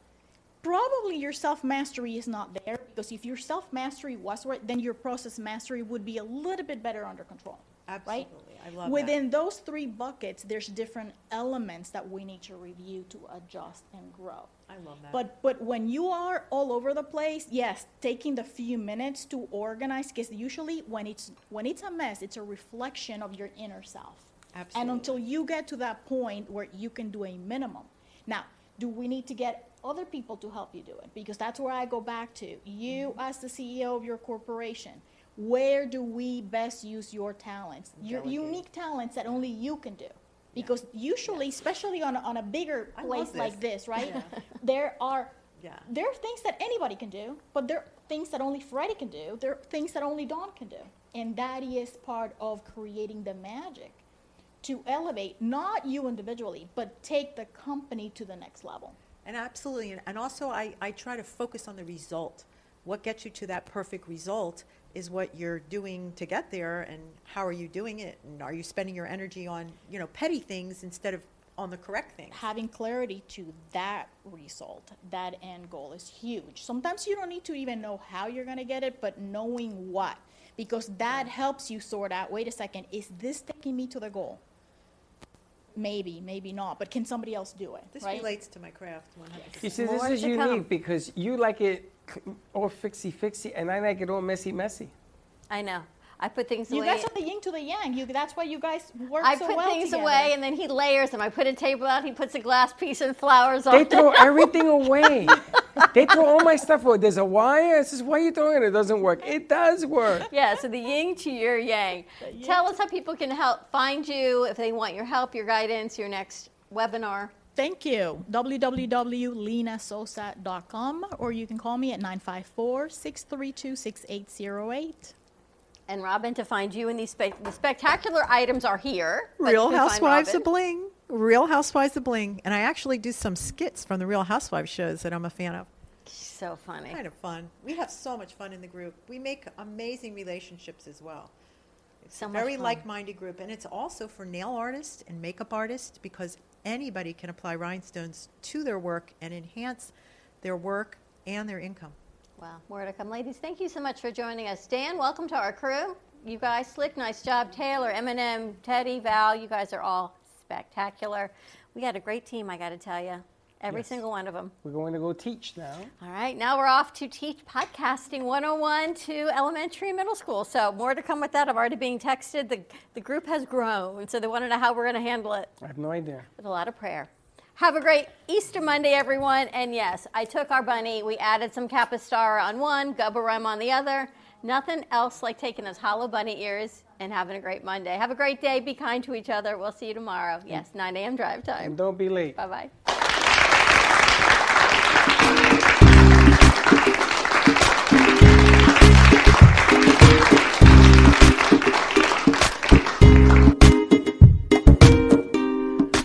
probably your self mastery is not there because if your self mastery was right, then your process mastery would be a little bit better under control. Right? Absolutely. I love that. Within those three buckets, there's different elements that we need to review to adjust and grow. I love that. But but when you are all over the place, yes, taking the few minutes to organize, because usually when it's when it's a mess, it's a reflection of your inner self. Absolutely. And until you get to that point where you can do a minimum. Now, do we need to get other people to help you do it? Because that's where I go back to. You Mm-hmm. as the CEO of your corporation, where do we best use your talents? Your unique talents that only you can do. Because usually, especially on a, on a bigger I love place like this. right? Yeah. <laughs> There are Yeah. there are things that anybody can do, but there are things that only Freddie can do. There are things that only Dawn can do. And that is part of creating the magic to elevate not you individually, but take the company to the next level. And absolutely, and, and also I, I try to focus on the result. What gets you to that perfect result is what you're doing to get there, and how are you doing it, and are you spending your energy on you know petty things instead of on the correct thing Having clarity to that result, that end goal is huge. Sometimes you don't need to even know how you're going to get it, but knowing what. Because that helps you sort out wait a second, is this taking me to the goal? Maybe, maybe not, but can somebody else do it? This right? relates to my craft 100%. You see, More this is unique come. because you like it all fixy fixy, and I like it all messy messy. I know. I put things You away. You guys are the yin to the yang. You, that's why you guys work I so put well things together. away and then he layers them. I put a table out, he puts a glass piece and flowers on They it. throw <laughs> everything away. they throw all my stuff away. There's a wire. It says, why are you throwing it? It doesn't work. It does work. Yeah, so the yin to your yang. Tell us how people can help find you if they want your help, your guidance, your next webinar. Thank you. www.linasosa.com or you can call me at 954 632 6808. And Robin, to find you and these spe- the spectacular items are here. Real you can find Housewives of Bling. Real Housewives of Bling. And I actually do some skits from the Real Housewives shows that I'm a fan of. So funny. Kind of fun. We have so much fun in the group. We make amazing relationships as well. It's So a very like-minded group, and it's also for nail artists and makeup artists because anybody can apply rhinestones to their work and enhance their work and their income. Wow, more to come. Ladies, thank you so much for joining us. Dan, welcome to our crew. You guys, slick, nice job. Taylor, Eminem, Teddy, Val, you guys are all spectacular. We had a great team, I got to tell you. Every Yes. single one of them. We're going to go teach now. All right, now we're off to teach podcasting 101 to elementary and middle school. So more to come with that. I'm already being texted. The, the group has grown, so they want to know how we're going to handle it I have no idea. with a lot of prayer. Have a great Easter Monday, everyone. And yes, I took our bunny. We added some Capistara on one, Gubba on the other. Nothing else like taking those hollow bunny ears and having a great Monday. Have a great day. Be kind to each other. We'll see you tomorrow. Yes, 9 a.m. drive time. And don't be late. Bye bye.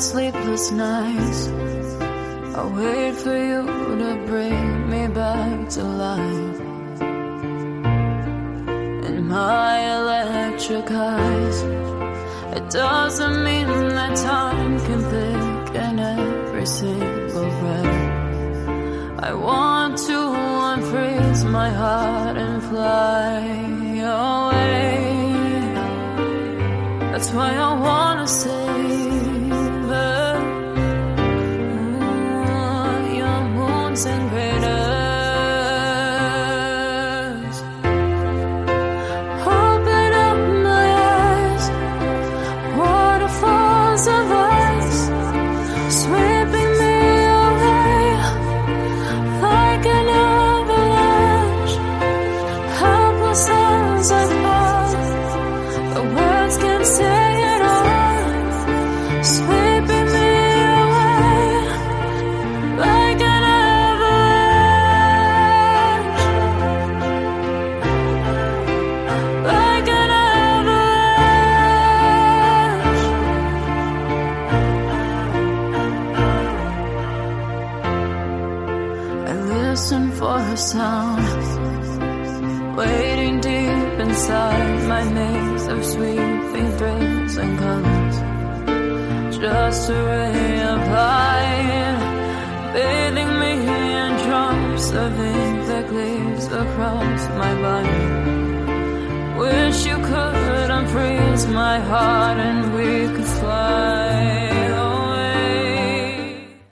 Sleepless nights, I wait for you to bring me back to life. In my electric eyes, it doesn't mean that time can thicken every single breath. I want to unfreeze my heart and fly away. That's why I wanna save sound waiting deep inside my maze of sweeping thrills and colors. Just a ray of light, bathing me in drops of ink that glaze across my body. Wish you could unfreeze my heart and